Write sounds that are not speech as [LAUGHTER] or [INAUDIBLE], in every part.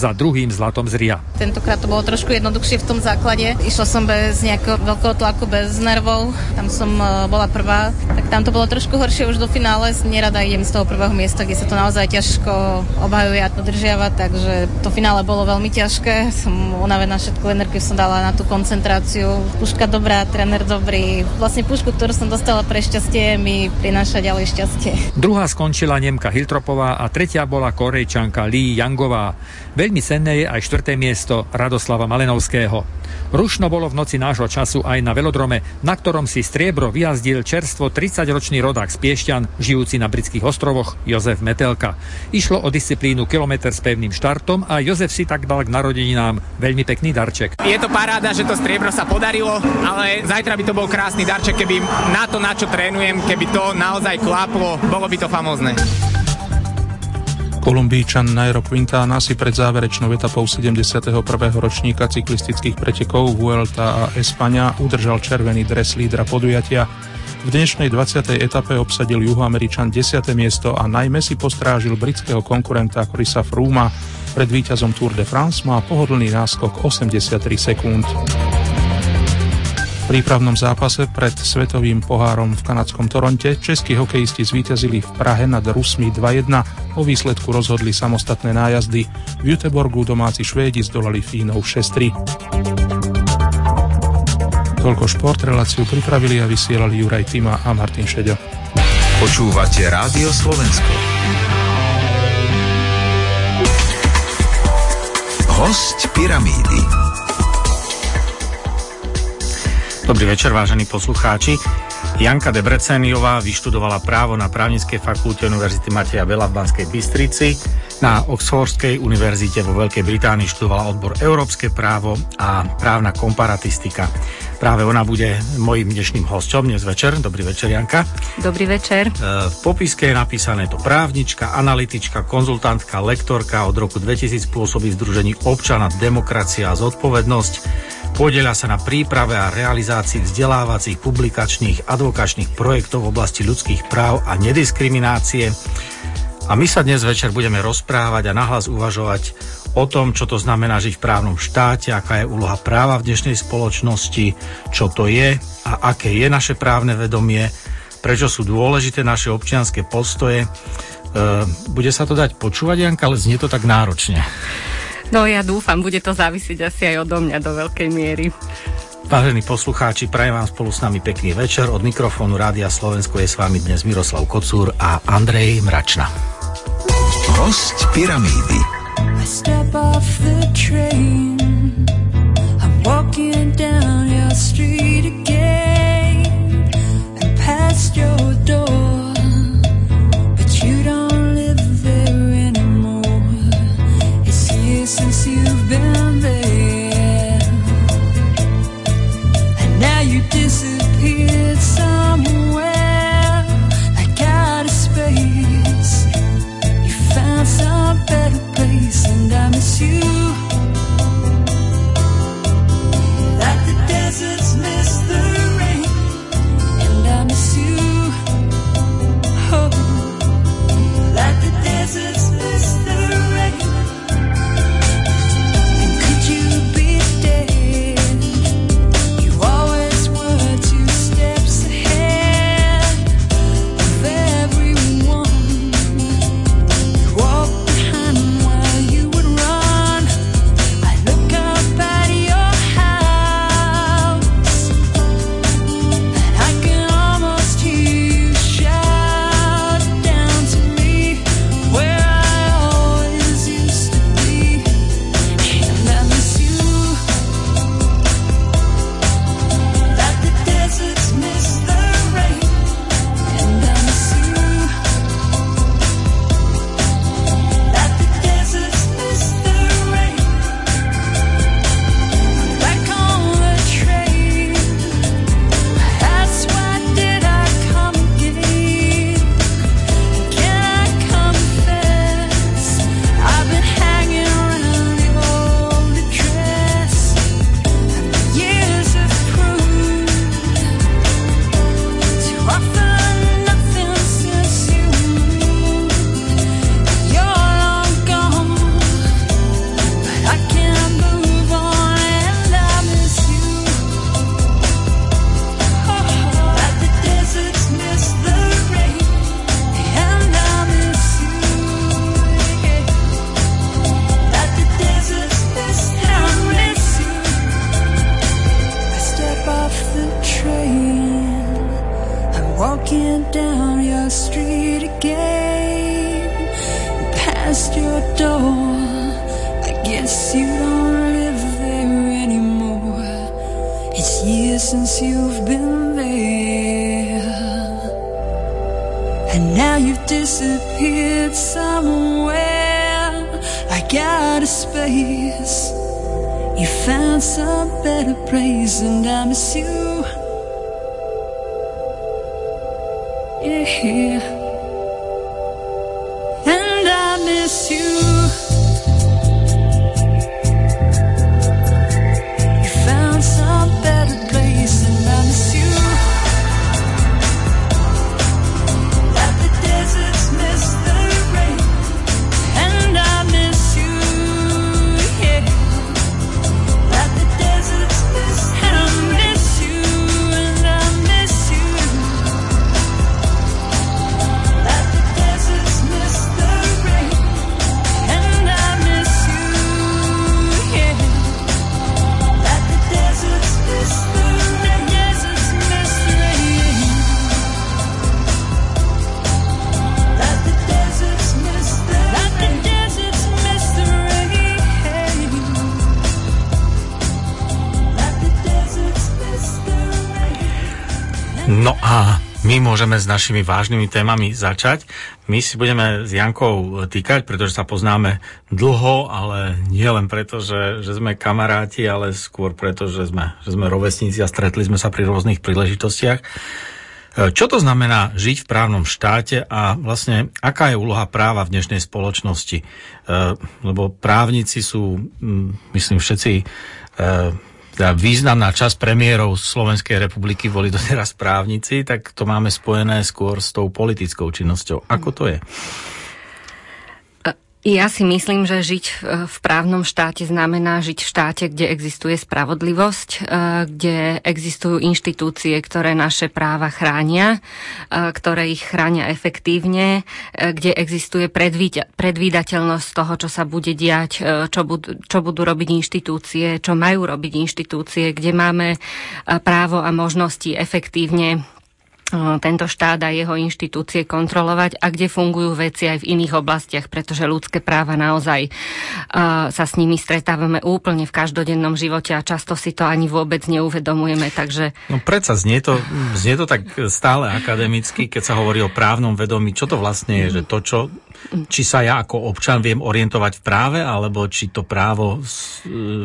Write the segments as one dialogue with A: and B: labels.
A: za druhým zlatom z Ria.
B: Tentokrát to bolo trošku jednoduchšie v tom základe. Išla som bez nejakého veľkého tlaku, bez nervov. Tam som e, bola prvá. Tam to bolo trošku horšie už do finále. Nerada idem z toho prvého miesta, kde sa to naozaj ťažko obhajuje a dodržiava, takže to finále bolo veľmi ťažké. Som unavená, všetku energiu som dala na tú koncentráciu. Puška dobrá, tréner dobrý. Vlastne pušku, ktorú som dostala pre šťastie, mi prináša ďalej šťastie.
A: Druhá skončila Nemka Hiltropová a tretia bola Korejčanka Lee Yangová. Veľmi cenné je aj štvrté miesto Radoslava Malenovského. Rušno bolo v noci nášho času aj na velodrome, na ktorom si striebro vyjazdil čerstvo 30-ročný rodák z Piešťan, žijúci na britských ostrovoch, Jozef Metelka. Išlo o disciplínu kilometr s pevným štartom a Jozef si tak dal k narodeninám veľmi pekný darček.
C: Je to paráda, že to striebro sa podarilo, ale zajtra by to bol krásny darček, keby na to, na čo trénujem, keby to naozaj klaplo, bolo by to famózne.
D: Kolumbíčan Nairo Quintana si pred záverečnou etapou 71. ročníka cyklistických pretekov Vuelta a Espania udržal červený dres lídra podujatia. V dnešnej 20. etape obsadil juhoameričan 10. miesto a najmä si postrážil britského konkurenta Chrisa Frooma. Pred víťazom Tour de France má pohodlný náskok 83 sekúnd prípravnom zápase pred svetovým pohárom v kanadskom Toronte českí hokejisti zvíťazili v Prahe nad Rusmi 2-1. O výsledku rozhodli samostatné nájazdy. V Juteborgu domáci Švédi zdolali Fínov 6-3. Toľko šport, reláciu pripravili a vysielali Juraj Tima a Martin Šeďo.
E: Počúvate Rádio Slovensko. Host Pyramídy.
F: Dobrý večer, vážení poslucháči. Janka Debreceniová vyštudovala právo na právnickej fakulte Univerzity Mateja Bela v Banskej Bystrici. Na Oxfordskej univerzite vo Veľkej Británii študovala odbor Európske právo a právna komparatistika. Práve ona bude mojim dnešným hosťom dnes večer. Dobrý večer, Janka.
B: Dobrý večer.
F: E, v popiske je napísané to právnička, analytička, konzultantka, lektorka. Od roku 2000 pôsobí v Združení občana, demokracia a zodpovednosť. Podieľa sa na príprave a realizácii vzdelávacích, publikačných, advokačných projektov v oblasti ľudských práv a nediskriminácie. A my sa dnes večer budeme rozprávať a nahlas uvažovať o tom, čo to znamená žiť v právnom štáte, aká je úloha práva v dnešnej spoločnosti, čo to je a aké je naše právne vedomie, prečo sú dôležité naše občianské postoje. E, bude sa to dať počúvať, Janka, ale znie to tak náročne.
B: No ja dúfam, bude to závisieť asi aj odo mňa do veľkej miery.
F: Vážení poslucháči, prajem vám spolu s nami pekný večer. Od mikrofónu Rádia Slovensko je s vami dnes Miroslav Kocúr a Andrej Mračna.
E: Host Pyramídy. I step off the train. I'm walking down your street again. And past your
F: môžeme s našimi vážnymi témami začať. My si budeme s Jankou týkať, pretože sa poznáme dlho, ale nie len preto, že, že sme kamaráti, ale skôr preto, že sme, že sme rovesníci a stretli sme sa pri rôznych príležitostiach. Čo to znamená žiť v právnom štáte a vlastne aká je úloha práva v dnešnej spoločnosti? E, Lebo právnici sú, mm, myslím, všetci e, teda významná časť premiérov Slovenskej republiky boli doteraz právnici, tak to máme spojené skôr s tou politickou činnosťou. Ako to je?
G: Ja si myslím, že žiť v- právnom štáte znamená žiť v štáte, kde existuje spravodlivosť, e, kde existujú inštitúcie, ktoré naše práva chránia, e, ktoré ich chránia efektívne, e, kde existuje predvída- predvídateľnosť toho, čo sa bude diať, čo budú, čo budú robiť inštitúcie, čo majú robiť inštitúcie, kde máme právo a možnosti efektívne tento štát a jeho inštitúcie kontrolovať a kde fungujú veci aj v iných oblastiach, pretože ľudské práva naozaj sa s nimi stretávame úplne v každodennom živote a často si to ani vôbec neuvedomujeme, takže
F: No predsa znie to, znie to tak stále akademicky, keď sa hovorí o právnom vedomí. Čo to vlastne je? Že to, čo, či sa ja ako občan viem orientovať v práve, alebo či to právo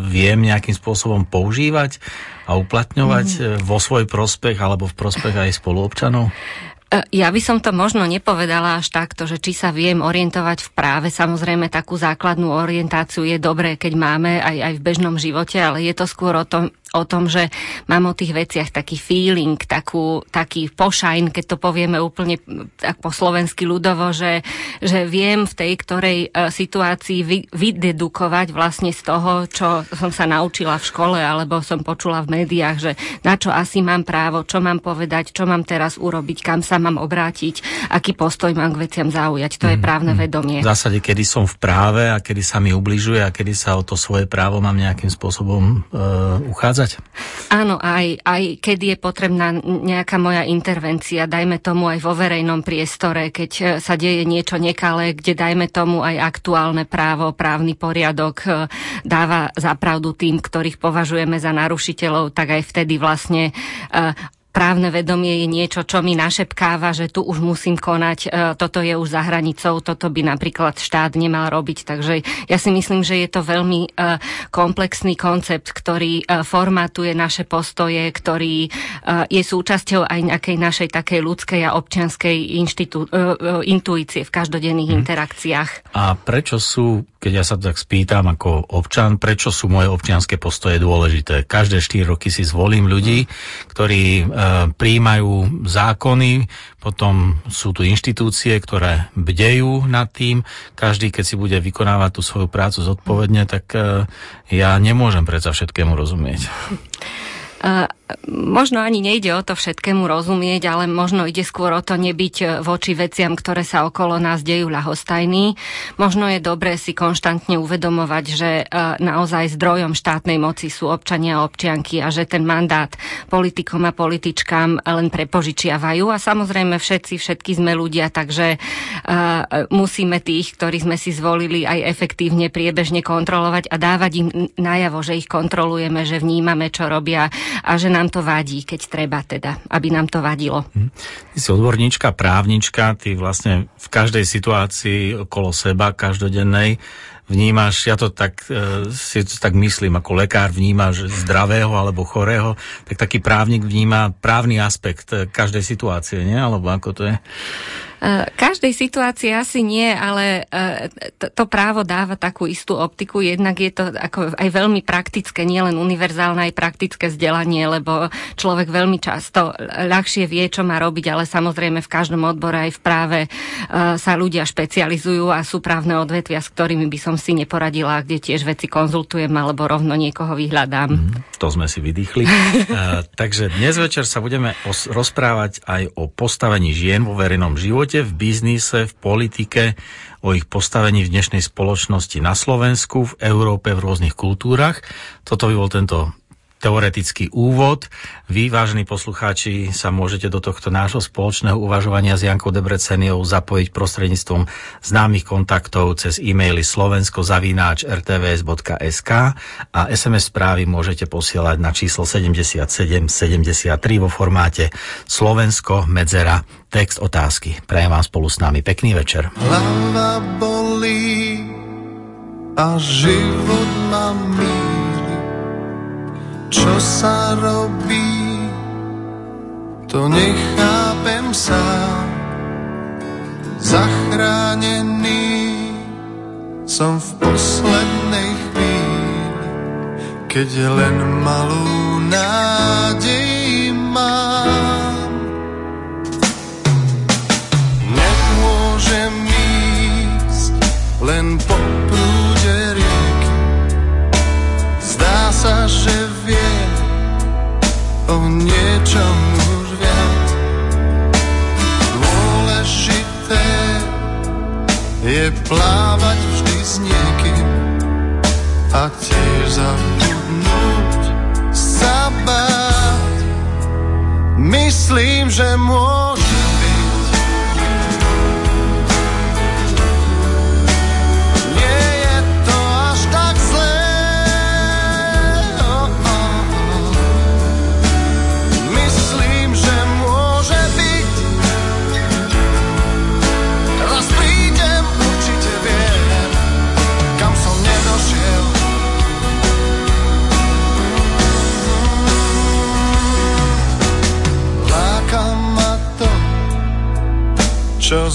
F: viem nejakým spôsobom používať a uplatňovať mm. vo svoj prospech alebo v prospech aj spoluobčanov?
G: E, Ja by som to možno nepovedala až takto, že či sa viem orientovať v práve. Samozrejme, takú základnú orientáciu je dobré, keď máme aj, aj v bežnom živote, ale je to skôr o tom, o tom, že mám o tých veciach taký feeling, takú, taký pošajn, keď to povieme úplne tak po slovensky ľudovo, že, že viem v tej ktorej e, situácii vy, vydedukovať vlastne z toho, čo som sa naučila v škole alebo som počula v médiách, že na čo asi mám právo, čo mám povedať, čo mám teraz urobiť, kam sa mám obrátiť, aký postoj mám k veciam zaujať. To je právne vedomie.
F: V zásade, kedy som v práve a kedy sa mi ubližuje a kedy sa o to svoje právo mám nejakým spôsobom e, uchádzať?
G: Áno, aj, aj keď je potrebná nejaká moja intervencia, dajme tomu aj vo verejnom priestore, keď e, sa deje niečo nekalé, kde dajme tomu aj aktuálne právo, právny poriadok e, dáva zapravdu tým, ktorých považujeme za narušiteľov, tak aj vtedy vlastne e, právne vedomie je niečo, čo mi našepkáva, že tu už musím konať, e, toto je už za hranicou, toto by napríklad štát nemal robiť. Takže ja si myslím, že je to veľmi e, komplexný koncept, ktorý e, formatuje naše postoje, ktorý je súčasťou aj nejakej našej takej ľudskej a občianskej inštitú, intuície v každodenných
F: Mhm.
G: interakciách.
F: A prečo sú, keď ja sa tak spýtam ako občan, prečo sú moje občianské postoje dôležité? Každé 4 roky si zvolím ľudí, ktorí e, príjmajú zákony, potom sú tu inštitúcie, ktoré bdejú nad tým. Každý, keď si bude vykonávať tú svoju prácu zodpovedne, tak e, ja nemôžem predsa všetkému rozumieť. [LAUGHS]
G: Možno ani nejde o to všetkému rozumieť, ale možno ide skôr o to nebyť voči veciam, ktoré sa okolo nás dejú ľahostajný. Možno je dobré si konštantne uvedomovať, že uh, naozaj zdrojom štátnej moci sú občania a občianky a že ten mandát politikom a političkám len prepožičiavajú a samozrejme všetci, všetky sme ľudia, takže uh, musíme tých, ktorí sme si zvolili aj efektívne priebežne kontrolovať a dávať im najavo, že ich kontrolujeme, že vnímame, čo robia a že nám to vadí, keď treba teda, aby nám to vadilo.
F: Ty si odborníčka, právnička, ty vlastne v každej situácii okolo seba, každodennej, vnímaš, ja to tak, e, si to tak myslím, ako lekár vnímaš zdravého alebo chorého, tak taký právnik vníma právny aspekt e, každej situácie, nie? Alebo ako to je?
G: E, každej situácii asi nie, ale e, to, právo dáva takú istú optiku. Jednak je to ako aj veľmi praktické, nielen univerzálne, aj praktické vzdelanie, lebo človek veľmi často ľahšie vie, čo má robiť, ale samozrejme v každom odbore aj v práve e, sa ľudia špecializujú a sú právne odvetvia, s ktorými by som si neporadila, kde tiež veci konzultujem alebo rovno niekoho vyhľadám. Mm,
F: to sme si vydýchli. uh, takže dnes večer sa budeme os- rozprávať aj o postavení žien vo verejnom živote živote, v biznise, v politike, o ich postavení v dnešnej spoločnosti na Slovensku, v Európe, v rôznych kultúrach. Toto by bol tento teoretický úvod. Vy, vážení poslucháči, sa môžete do tohto nášho spoločného uvažovania s Jankou Debreceniou zapojiť prostredníctvom známych kontaktov cez e-maily slovenskozavináč.rtvs.sk a SMS správy môžete posielať na číslo 7773 vo formáte Slovensko medzera text otázky. Prajem vám spolu s nami pekný večer.
H: Hlava bolí a život ma míli čo sa robí, to nechápem sám. Zachránený som v poslednej chvíli, keď len malú nádej mám. Nemôžem ísť len po prúde rieky, zdá sa, že o niečom už viac. Dôležité je plávať vždy s niekým a tiež zabudnúť sa báť. Myslím, že môže Čo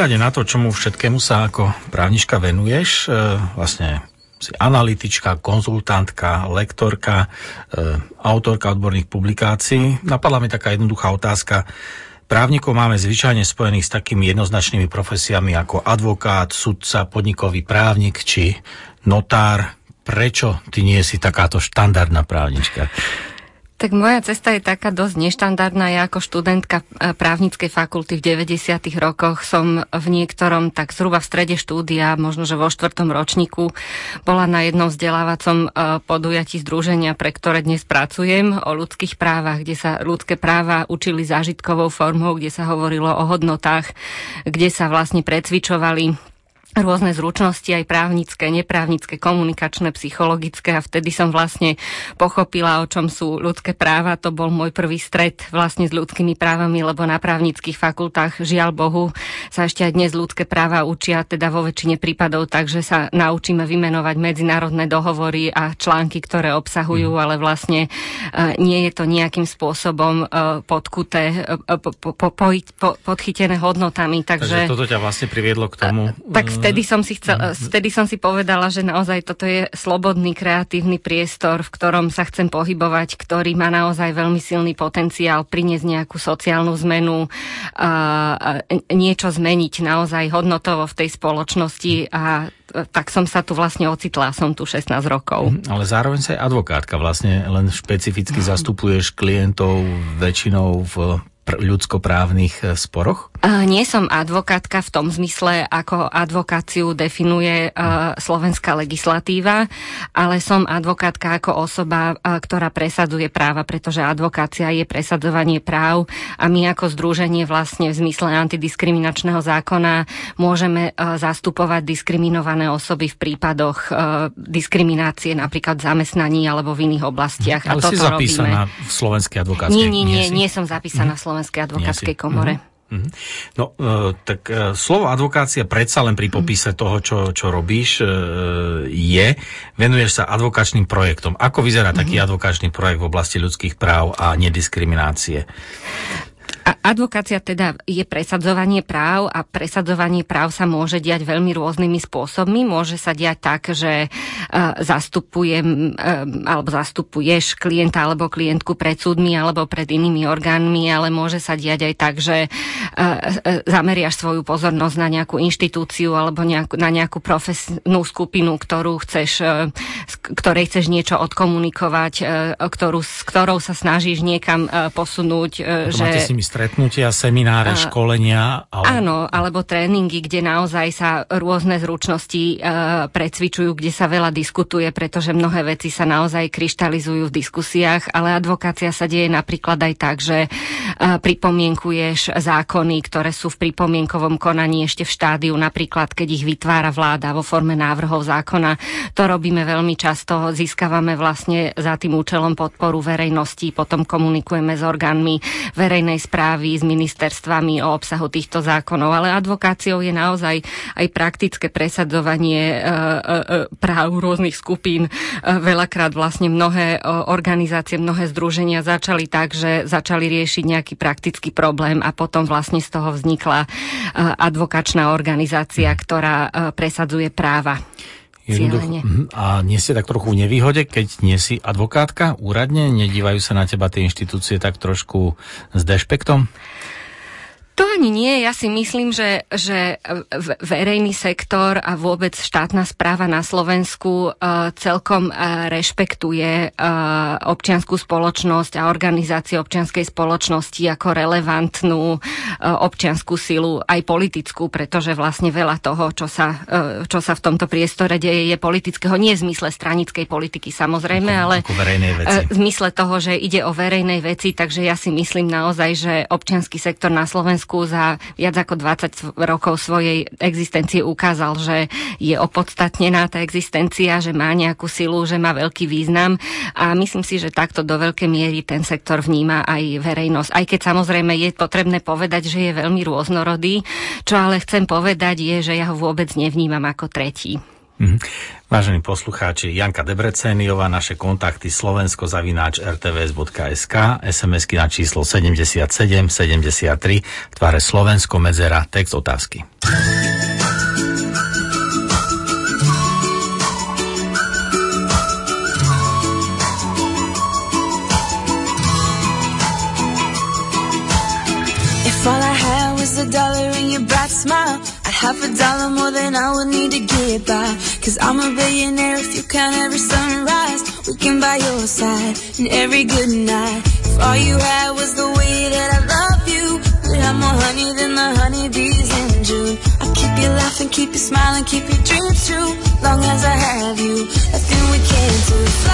F: pohľade na to, čomu všetkému sa ako právnička venuješ, e, vlastne si analytička, konzultantka, lektorka, e, autorka odborných publikácií, napadla mi taká jednoduchá otázka. Právnikov máme zvyčajne spojených s takými jednoznačnými profesiami ako advokát, sudca, podnikový právnik či notár. Prečo ty nie si takáto štandardná právnička?
G: Tak moja cesta je taká dosť neštandardná. Ja ako študentka e, právnickej fakulty v 90. rokoch som v niektorom, tak zhruba v strede štúdia, možno že vo štvrtom ročníku, bola na jednom vzdelávacom e, podujatí združenia, pre ktoré dnes pracujem, o ľudských právach, kde sa ľudské práva učili zážitkovou formou, kde sa hovorilo o hodnotách, kde sa vlastne precvičovali rôzne zručnosti, aj právnické, neprávnické, komunikačné, psychologické a vtedy som vlastne pochopila, o čom sú ľudské práva. To bol môj prvý stret vlastne s ľudskými právami, lebo na právnických fakultách, žiaľ Bohu, sa ešte aj dnes ľudské práva učia, teda vo väčšine prípadov, takže sa naučíme vymenovať medzinárodné dohovory a články, ktoré obsahujú, ale vlastne e, nie je to nejakým spôsobom e, podkuté, e, po, po, po, po, podchytené hodnotami.
F: Takže
G: Takže,
F: toto ťa vlastne priviedlo k tomu.
G: tak vtedy som si chcel, vtedy som si povedala, že naozaj toto je slobodný kreatívny priestor, v ktorom sa chcem pohybovať, ktorý má naozaj veľmi silný potenciál priniesť nejakú sociálnu zmenu, a, niečo zmeniť naozaj hodnotovo v tej spoločnosti a tak som sa tu vlastne ocitla, som tu 16 rokov.
F: Ale zároveň sa aj advokátka, vlastne len špecificky zastupuješ klientov väčšinou v pr- ľudskoprávnych e, sporoch?
G: Uh, nie som advokátka v tom zmysle, ako advokáciu definuje uh, slovenská legislatíva, ale som advokátka ako osoba, uh, ktorá presadzuje práva, pretože advokácia je presadzovanie práv a my ako združenie vlastne v zmysle antidiskriminačného zákona môžeme zastupovať diskriminované osoby v prípadoch diskriminácie napríklad v zamestnaní alebo v iných oblastiach.
F: Ale
G: a
F: si
G: toto
F: zapísaná
G: robíme.
F: v Slovenskej advokátskej
G: Nie, nie, nie,
F: si?
G: nie som zapísaná v Slovenskej advokátskej komore.
F: Mhm. No, e, tak e, slovo advokácia predsa len pri popise toho, čo, čo robíš, e, je, venuješ sa advokačným projektom. Ako vyzerá taký advokačný projekt v oblasti ľudských práv a nediskriminácie?
G: A advokácia teda je presadzovanie práv a presadzovanie práv sa môže diať veľmi rôznymi spôsobmi. Môže sa diať tak, že uh, zastupujem uh, alebo zastupuješ klienta alebo klientku pred súdmi alebo pred inými orgánmi, ale môže sa diať aj tak, že uh, zameriaš svoju pozornosť na nejakú inštitúciu alebo nejakú, na nejakú profesnú skupinu, ktorú chceš, ktorej chceš niečo odkomunikovať, ktorú, s ktorou sa snažíš niekam posunúť.
F: To
G: že...
F: máte s nimi stretnutia, semináre,
G: A-
F: školenia? Ale...
G: Áno, alebo tréningy, kde naozaj sa rôzne zručnosti e, precvičujú, kde sa veľa diskutuje, pretože mnohé veci sa naozaj kryštalizujú v diskusiách, ale advokácia sa deje napríklad aj tak, že e, pripomienkuješ zákony, ktoré sú v pripomienkovom konaní ešte v štádiu, napríklad keď ich vytvára vláda vo forme návrhov zákona. To robíme veľmi často, získavame vlastne za tým účelom podporu verejnosti, potom komunikujeme s orgánmi verejnej správy správy s ministerstvami o obsahu týchto zákonov, ale advokáciou je naozaj aj praktické presadzovanie e, e, e, práv rôznych skupín. Veľakrát vlastne mnohé organizácie, mnohé združenia začali tak, že začali riešiť nejaký praktický problém a potom vlastne z toho vznikla advokačná organizácia, ktorá e, presadzuje práva. Cieľene.
F: Mhm. A nie ste tak trochu v nevýhode, keď nie si advokátka úradne? Nedívajú sa na teba tie inštitúcie tak trošku s dešpektom?
G: To ani nie. Ja si myslím, že, že verejný sektor a vôbec štátna správa na Slovensku uh, celkom uh, rešpektuje uh, občianskú spoločnosť a organizácie občianskej spoločnosti ako relevantnú občianskú silu, aj politickú, pretože vlastne veľa toho, čo sa, čo sa v tomto priestore deje, je politického. Nie v zmysle stranickej politiky samozrejme, ale
F: Ako verejnej veci.
G: E, v zmysle toho, že ide o verejnej veci, takže ja si myslím naozaj, že občianský sektor na Slovensku za viac ako 20 rokov svojej existencie ukázal, že je opodstatnená tá existencia, že má nejakú silu, že má veľký význam a myslím si, že takto do veľkej miery ten sektor vníma aj verejnosť. Aj keď samozrejme je potrebné povedať, že je veľmi rôznorodý, čo ale chcem povedať je, že ja ho vôbec nevnímam ako tretí.
F: Mhm. Vážení poslucháči, Janka Debreceniová, naše kontakty slovensko zavináč rtvs.sk, SMS-ky na číslo 77 73, v tvare Slovensko medzera, text otázky.
I: Smile, a dollar more than I would need to get by. Cause I'm a billionaire if you count every sunrise. We can buy your side and every good night. If all you had was the way that I love you, we'd have more honey than the honeybees in June. I'll keep you laughing, keep you smiling, keep your dreams true. Long as I have you, nothing we can't do.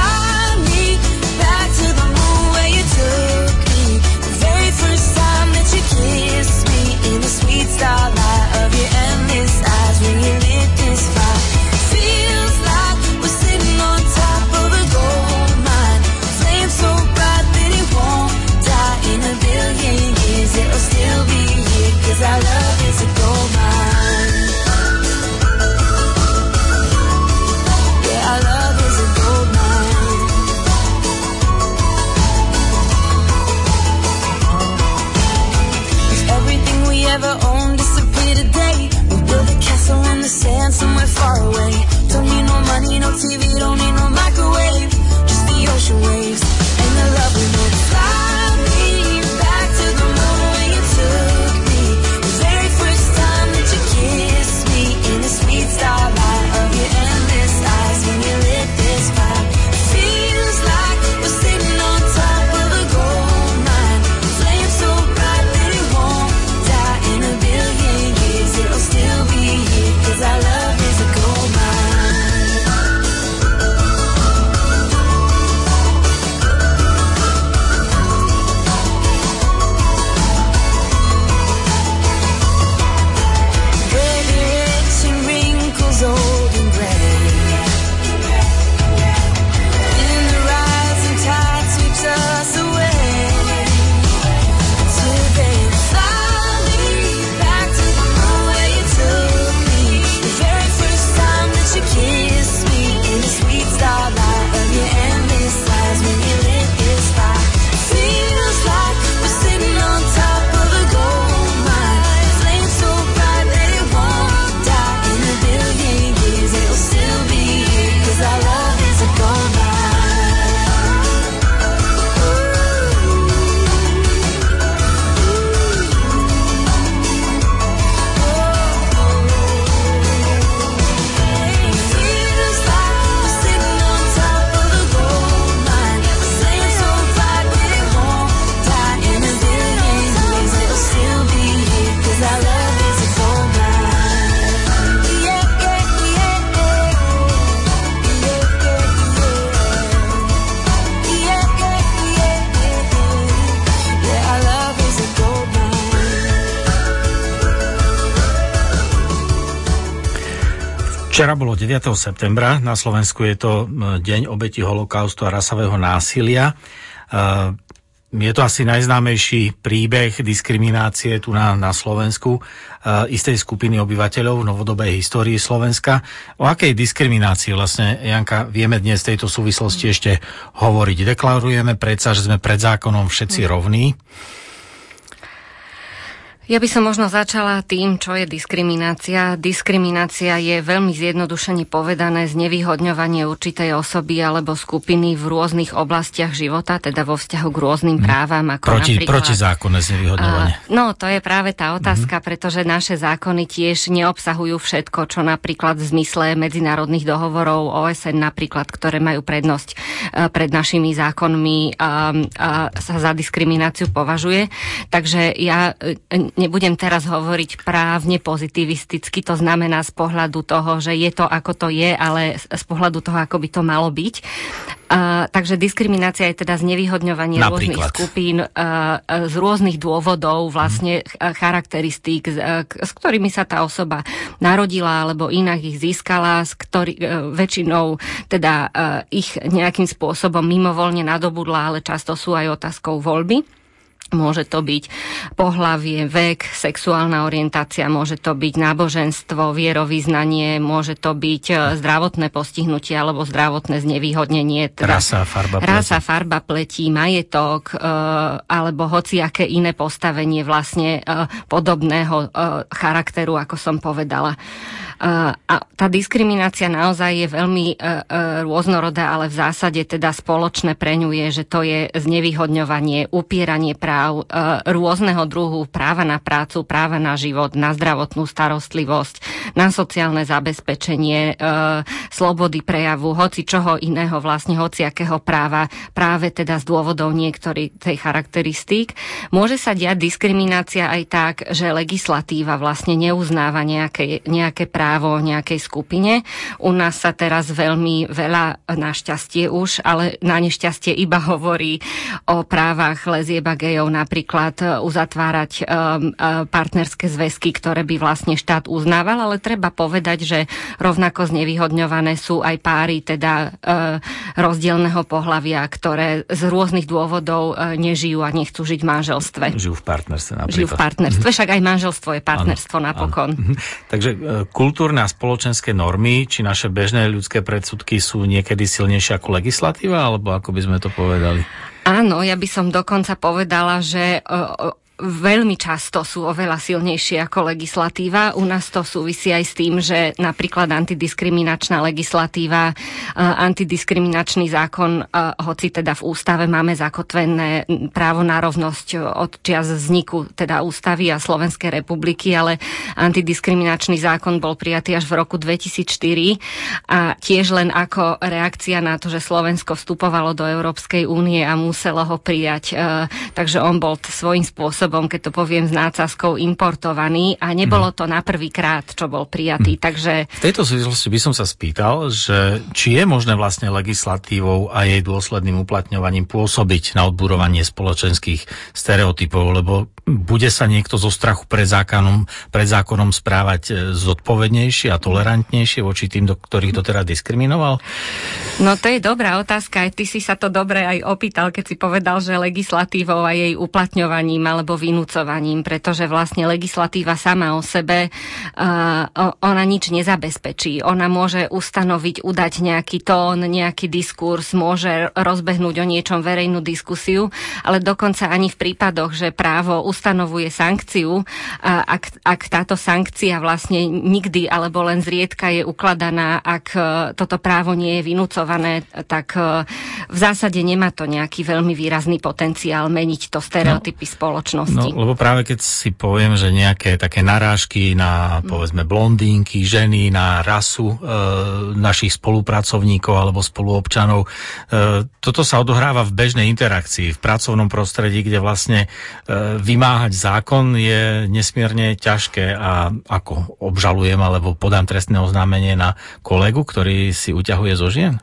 F: Včera bolo 9. septembra, na Slovensku je to deň obeti holokaustu a rasového násilia. E, je to asi najznámejší príbeh diskriminácie tu na, na Slovensku uh, istej skupiny obyvateľov v novodobej histórii Slovenska. O akej diskriminácii vlastne, Janka, vieme dnes v tejto súvislosti ešte hovoriť? Deklarujeme predsa, že sme pred zákonom všetci rovní.
G: Ja by som možno začala tým, čo je diskriminácia. Diskriminácia je veľmi zjednodušene povedané znevýhodňovanie určitej osoby alebo skupiny v rôznych oblastiach života, teda vo vzťahu k rôznym právam. Ako
F: Proti, protizákonné znevýhodňovanie.
G: a, No, to je práve tá otázka, pretože naše zákony tiež neobsahujú všetko, čo napríklad v zmysle medzinárodných dohovorov OSN napríklad, ktoré majú prednosť e, pred našimi zákonmi a, a sa za diskrimináciu považuje. Takže ja e, nebudem teraz hovoriť právne pozitivisticky, to znamená z pohľadu toho, že je to ako to je, ale z pohľadu toho, ako by to malo byť. Uh, takže diskriminácia je teda znevýhodňovanie rôznych
F: Napríklad?
G: skupín uh, z rôznych dôvodov, vlastne ch- charakteristík, z, uh, s ktorými sa tá osoba narodila, alebo inak ich získala, s ktorý, uh, väčšinou teda uh, ich nejakým spôsobom mimovoľne nadobudla, ale často sú aj otázkou voľby. Môže to byť pohlavie, vek, sexuálna orientácia, môže to byť náboženstvo, vierovýznanie, môže to byť e, zdravotné postihnutie alebo zdravotné znevýhodnenie. Teda
F: Rasa, farba pleti.
G: Rasa, farba pletí, majetok e, alebo hociaké iné postavenie vlastne e, podobného charakteru, ako som povedala. A, tá diskriminácia naozaj je veľmi e, e, rôznorodá, ale v zásade teda spoločné pre ňu je, že to je znevýhodňovanie, upieranie práv e, rôzneho druhu, práva na prácu, práva na život, na zdravotnú starostlivosť, na sociálne zabezpečenie, slobody prejavu, hoci čoho iného, vlastne hociakého práva, práve teda z dôvodov niektorých tej charakteristík. Môže sa diať diskriminácia aj tak, že legislatíva vlastne neuznáva nejaké, nejaké právo nejakej skupine. U nás sa teraz veľmi veľa, našťastie už, ale na nešťastie iba hovorí o právach lezieba gejov napríklad e, uzatvárať um, uh, partnerské zväzky, ktoré by vlastne štát uznával, ale treba povedať, že rovnako znevýhodňované sú aj páry teda rozdielného pohlavia, ktoré z rôznych dôvodov nežijú a nechcú žiť v manželstve.
F: Žijú v partnerstve napríklad.
G: Žijú v partnerstve, však aj manželstvo je partnerstvo
F: Áno,
G: napokon.
F: áno. Mhm. Takže e, kultúrne a spoločenské normy, či naše bežné ľudské predsudky sú niekedy silnejšie ako legislatíva, alebo ako by sme to povedali?
G: Áno, ja by som dokonca povedala, že uh, veľmi často sú oveľa silnejšie ako legislatíva. U nás to súvisí aj s tým, že napríklad antidiskriminačná legislatíva, uh, antidiskriminačný zákon, uh, hoci teda v ústave máme zakotvené právo na rovnosť od čias vzniku teda ústavy a Slovenskej republiky, ale antidiskriminačný zákon bol prijatý až v roku 2004 a tiež len ako reakcia na to, že Slovensko vstupovalo do Európskej únie a muselo ho prijať. E, takže on bol svojím spôsobom, keď to poviem s nácazkou, importovaný a nebolo to na prvý krát, čo bol prijatý. Takže
F: V tejto súvislosti by som sa spýtal, že či je možné vlastne legislatívou a jej dôsledným uplatňovaním pôsobiť na odburovanie spoločenských stereotypov, lebo bude sa niekto zo strachu pred zákonom, pred zákonom správať e, zodpovednejšie a tolerantnejšie voči tým, do ktorých to teraz diskriminoval?
G: No to je dobrá otázka, aj ty si sa to dobre aj opýtal, keď si povedal, že legislatívou a jej uplatňovaním alebo vynúcovaním, pretože vlastne legislatíva sama o sebe, uh, ona nič nezabezpečí. Ona môže ustanoviť, udať nejaký tón, nejaký diskurs, môže rozbehnúť o niečom verejnú diskusiu, ale dokonca ani v prípadoch, že právo ustanovuje sankciu, ak, ak táto sankcia vlastne nikdy alebo len zriedka je ukladaná, ak e, toto právo nie je vynúcované, tak e, v zásade nemá to nejaký veľmi výrazný potenciál meniť to stereotypy
F: No,
G: spoločnosti.
F: lebo práve keď si poviem, že nejaké také narážky na, povedzme, blondínky, ženy, na rasu e, našich spolupracovníkov alebo spoluobčanov, e, toto sa odohráva v bežnej interakcii, v pracovnom prostredí, kde vlastne e, vymáhať zákon je nesmierne ťažké a ako obžalujem alebo podám trestné oznámenie na kolegu, ktorý si uťahuje zo žien?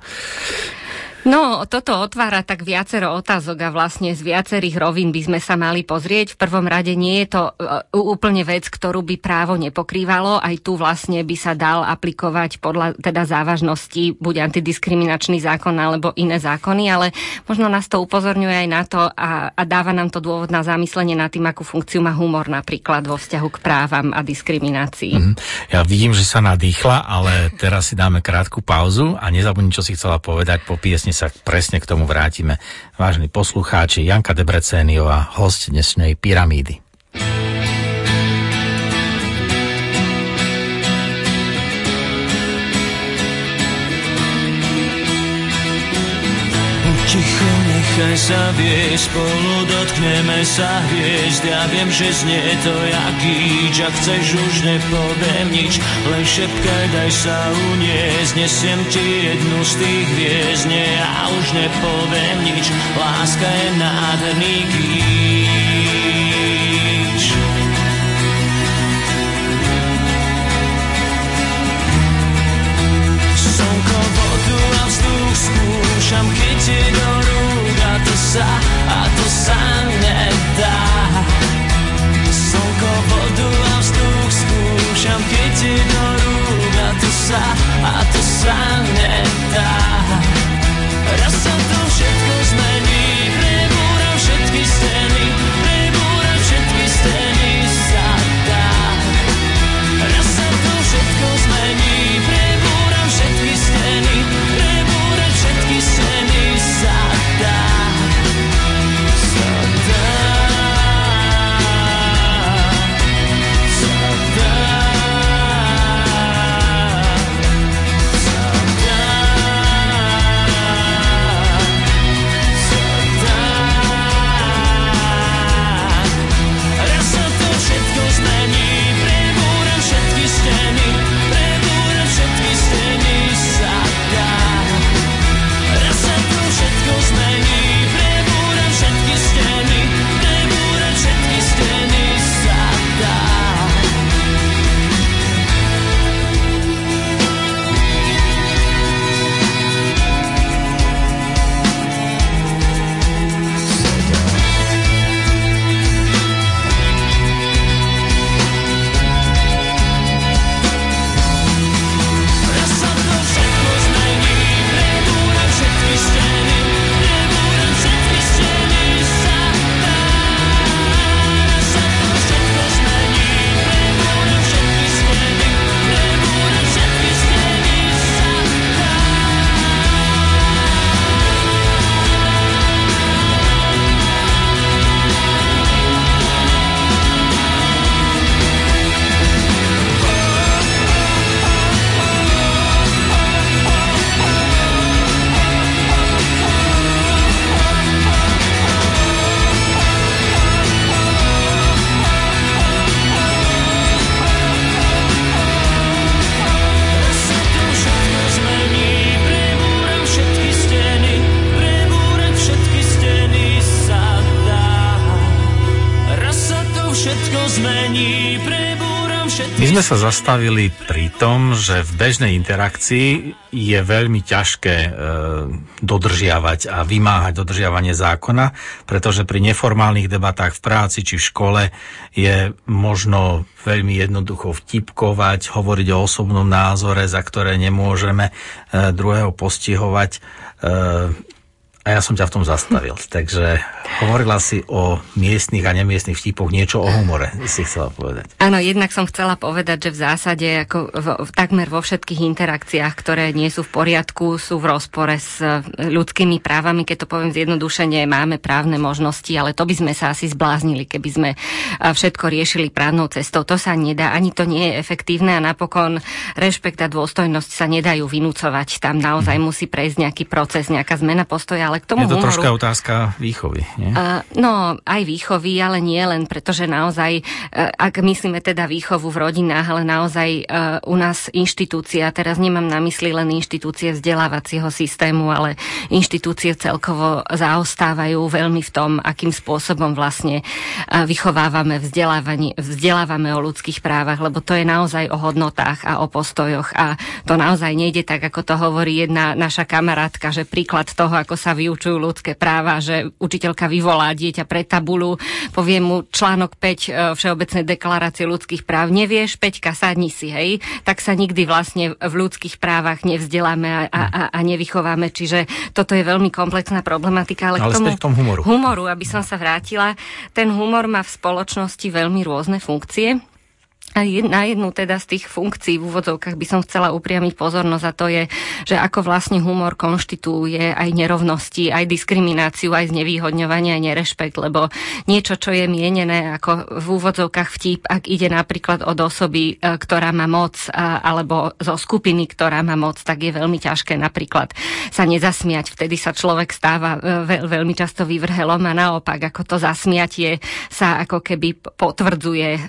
G: No, toto otvára tak viacero otázok a vlastne z viacerých rovín by sme sa mali pozrieť. V prvom rade nie je to uh, úplne vec, ktorú by právo nepokrývalo. Aj tu vlastne by sa dal aplikovať podľa teda závažnosti buď antidiskriminačný zákon alebo iné zákony, ale možno nás to upozorňuje aj na to a, a dáva nám to dôvod na zamyslenie nad tým, akú funkciu má humor napríklad vo vzťahu k právam a diskriminácii.
F: Mhm. Ja vidím, že sa nadýchla, ale teraz si dáme krátku pauzu a nezabudni, čo si chcela povedať. Po piesni sa presne k tomu vrátime. Vážení poslucháči, Janka Debrecéniová, host dnešnej Pyramídy.
J: Nechaj sa viesť, spolu dotkneme sa hviezd. Ja viem, že znie to jak gíč, ak chceš už nepoviem nič. Len šepkaj, daj sa uniesť, nesiem ti jednu z tých hviezd. Nie, ja už nepoviem nič, láska je nádherný kýč Slnko, vodu a vzduch skúšam chytiť do rúk sa, a to sa nedá. Slnko, vodu a vzduch skúšam chytiť do rúk a to sa, a to sa nedá. Raz sa to všetko zmení, prebúram všetky steny, sa
F: zastavili pri tom, že v bežnej interakcii je veľmi ťažké e, dodržiavať a vymáhať dodržiavanie zákona, pretože pri neformálnych debatách v práci či v škole je možno veľmi jednoducho vtipkovať, hovoriť o osobnom názore, za ktoré nemôžeme e, druhého postihovať. E, a ja som ťa v tom zastavil. [LAUGHS] Takže hovorila si o miestnych a nemiestnych vtipoch, niečo o humore si chcela povedať.
G: Áno, jednak som chcela povedať, že v zásade ako v, v, takmer vo všetkých interakciách, ktoré nie sú v poriadku, sú v rozpore s e, ľudskými právami. Keď to poviem zjednodušene, máme právne možnosti, ale to by sme sa asi zbláznili, keby sme e, všetko riešili právnou cestou. To sa nedá, ani to nie je efektívne a napokon rešpekt a dôstojnosť sa nedajú vynúcovať. Tam naozaj musí prejsť nejaký proces, nejaká zmena postoja, ale k tomu
F: Je to
G: humoru...
F: troška otázka výchovy, nie?
G: Uh, no, aj výchovy, ale nie len, pretože naozaj, uh, ak myslíme teda výchovu v rodinách, ale naozaj uh, u nás inštitúcia, teraz nemám na mysli len inštitúcie vzdelávacieho systému, ale inštitúcie celkovo zaostávajú veľmi v tom, akým spôsobom vlastne uh, vychovávame, vzdelávanie, vzdelávame o ľudských právach, lebo to je naozaj o hodnotách a o postojoch a to naozaj nejde tak, ako to hovorí jedna naša kamarátka, že príklad toho, ako sa vyučujú ľudské práva, že učiteľka vyvolá dieťa pre tabulu, povie mu článok 5 e, Všeobecnej deklarácie ľudských práv, nevieš, Peťka, sadni si, hej, tak sa nikdy vlastne v ľudských právach nevzdeláme a, a, a, a nevychováme, čiže toto je veľmi komplexná problematika, ale,
F: Ale
G: k tomu,
F: k tomu humoru.
G: humoru, aby som sa vrátila, ten humor má v spoločnosti veľmi rôzne funkcie. A na jednu teda z tých funkcií v úvodzovkách by som chcela upriamiť pozornosť a to je, že ako vlastne humor konštitúje aj nerovnosti, aj diskrimináciu, aj znevýhodňovanie, aj nerešpekt, lebo niečo, čo je mienené ako v úvodzovkách vtip, ak ide napríklad od osoby, e, ktorá má moc alebo zo skupiny, ktorá má moc, tak je veľmi ťažké napríklad sa nezasmiať. Vtedy sa človek stáva e, veľ, veľmi často vyvrhelom a naopak, ako to zasmiatie sa ako keby potvrdzuje e,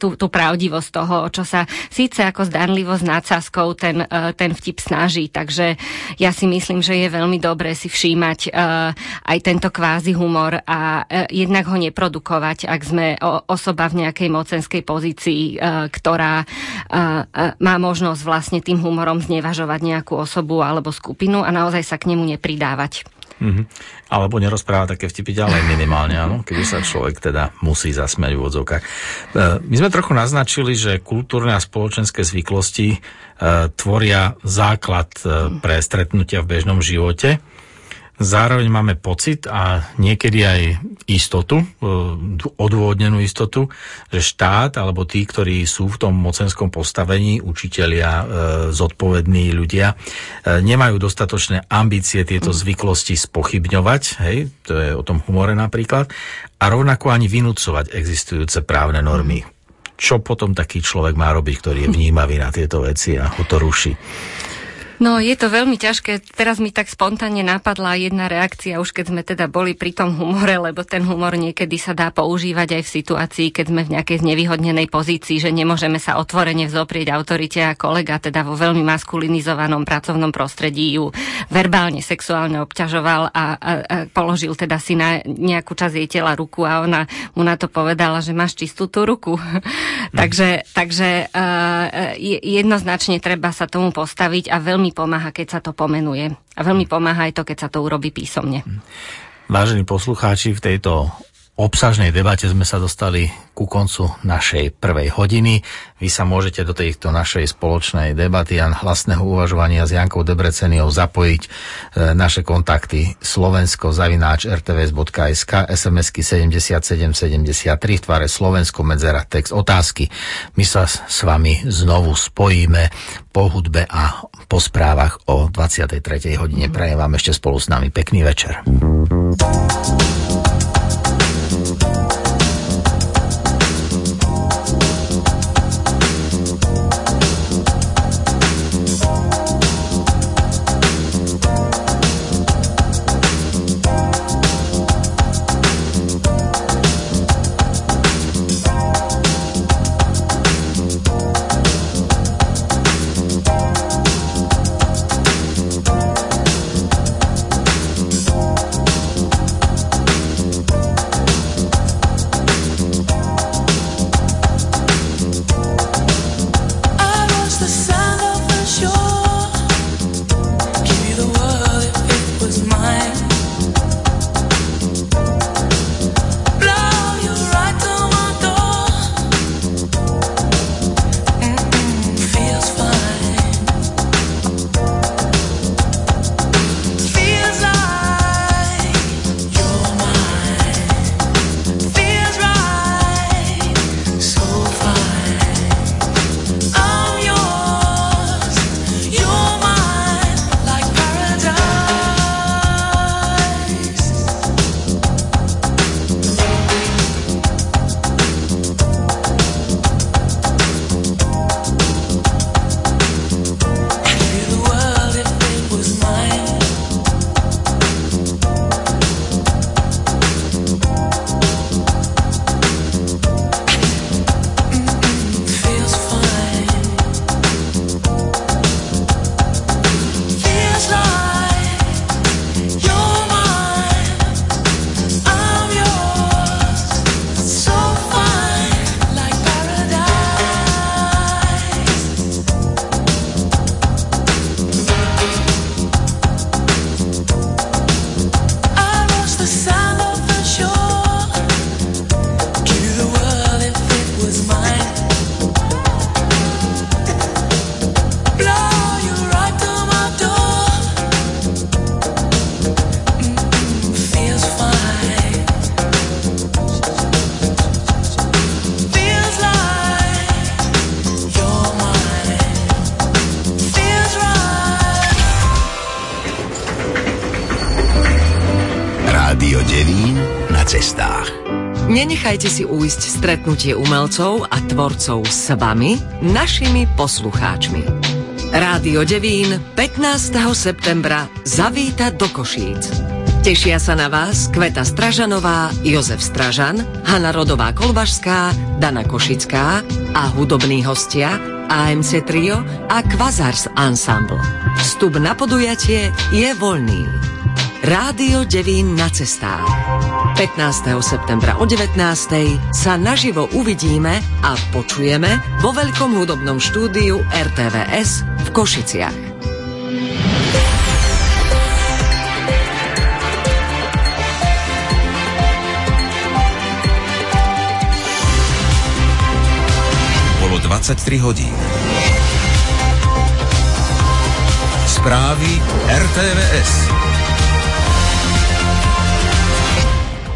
G: tú, tú pravdivosť toho, čo sa síce ako zdanlivo s nadsázkou ten, e, ten vtip snaží. Takže ja si myslím, že je veľmi dobré si všímať e, aj tento kvázi humor a e, jednak ho neprodukovať, ak sme o- osoba v nejakej mocenskej pozícii, ktorá má možnosť vlastne tým humorom znevažovať nejakú osobu alebo skupinu a naozaj sa k nemu nepridávať.
F: Mhm. Alebo nerozpráva také vtipy ďalej minimálne, áno, keď sa človek teda musí zasmiať v úvodzovkách. E, My sme trochu naznačili, že kultúrne a spoločenské zvyklosti e, tvoria základ e, pre stretnutia v bežnom živote. Zároveň máme pocit a niekedy aj istotu, e, odôvodnenú istotu, že štát alebo tí, ktorí sú v tom mocenskom postavení, učitelia, e, zodpovední ľudia, e, nemajú dostatočné ambície tieto zvyklosti spochybňovať, hej, to je o tom humore napríklad, a rovnako ani vynúcovať existujúce právne normy. Čo potom taký človek má robiť, ktorý je vnímavý na tieto veci a ho to ruší?
G: No, je to veľmi ťažké. Teraz mi tak spontánne napadla jedna reakcia, už keď sme teda boli pri tom humore, lebo ten humor niekedy sa dá používať aj v situácii, keď sme v nejakej znevýhodnenej pozícii, že nemôžeme sa otvorene vzoprieť autorite a kolega teda vo veľmi maskulinizovanom pracovnom prostredí ju verbálne, sexuálne obťažoval a, a, a položil teda si na nejakú časť jej tela ruku a ona mu na to povedala, že máš čistú tú ruku. [LAUGHS] takže takže uh, jednoznačne treba sa tomu postaviť a veľmi pomáha, keď sa to pomenuje. A veľmi pomáha aj to, keď sa to urobí písomne.
F: Vážení poslucháči, v tejto obsažnej debate sme sa dostali ku koncu našej prvej hodiny. Vy sa môžete do tejto našej spoločnej debaty a hlasného uvažovania s Jankou Debreceniou zapojiť e, naše kontakty slovensko zavináč rtvs.sk SMS-ky 7773 v tvare Slovensko medzera text otázky. My sa s vami znovu spojíme po hudbe a po správach o 23. hodine. Prajem vám ešte spolu s nami pekný večer.
K: Nenechajte si újsť stretnutie umelcov a tvorcov s vami, našimi poslucháčmi. Rádio Devín 15. septembra zavíta do Košíc. Tešia sa na vás Kveta Stražanová, Jozef Stražan, Hanna Rodová Kolbašská, Dana Košická a hudobní hostia AMC Trio a Kvazars Ensemble. Vstup na podujatie je voľný. Rádio Devín na cestách. 15. septembra o 19. sa naživo uvidíme a počujeme vo veľkom hudobnom štúdiu RTVS v Košiciach.
L: Bolo 23 hodín. Správy RTVS.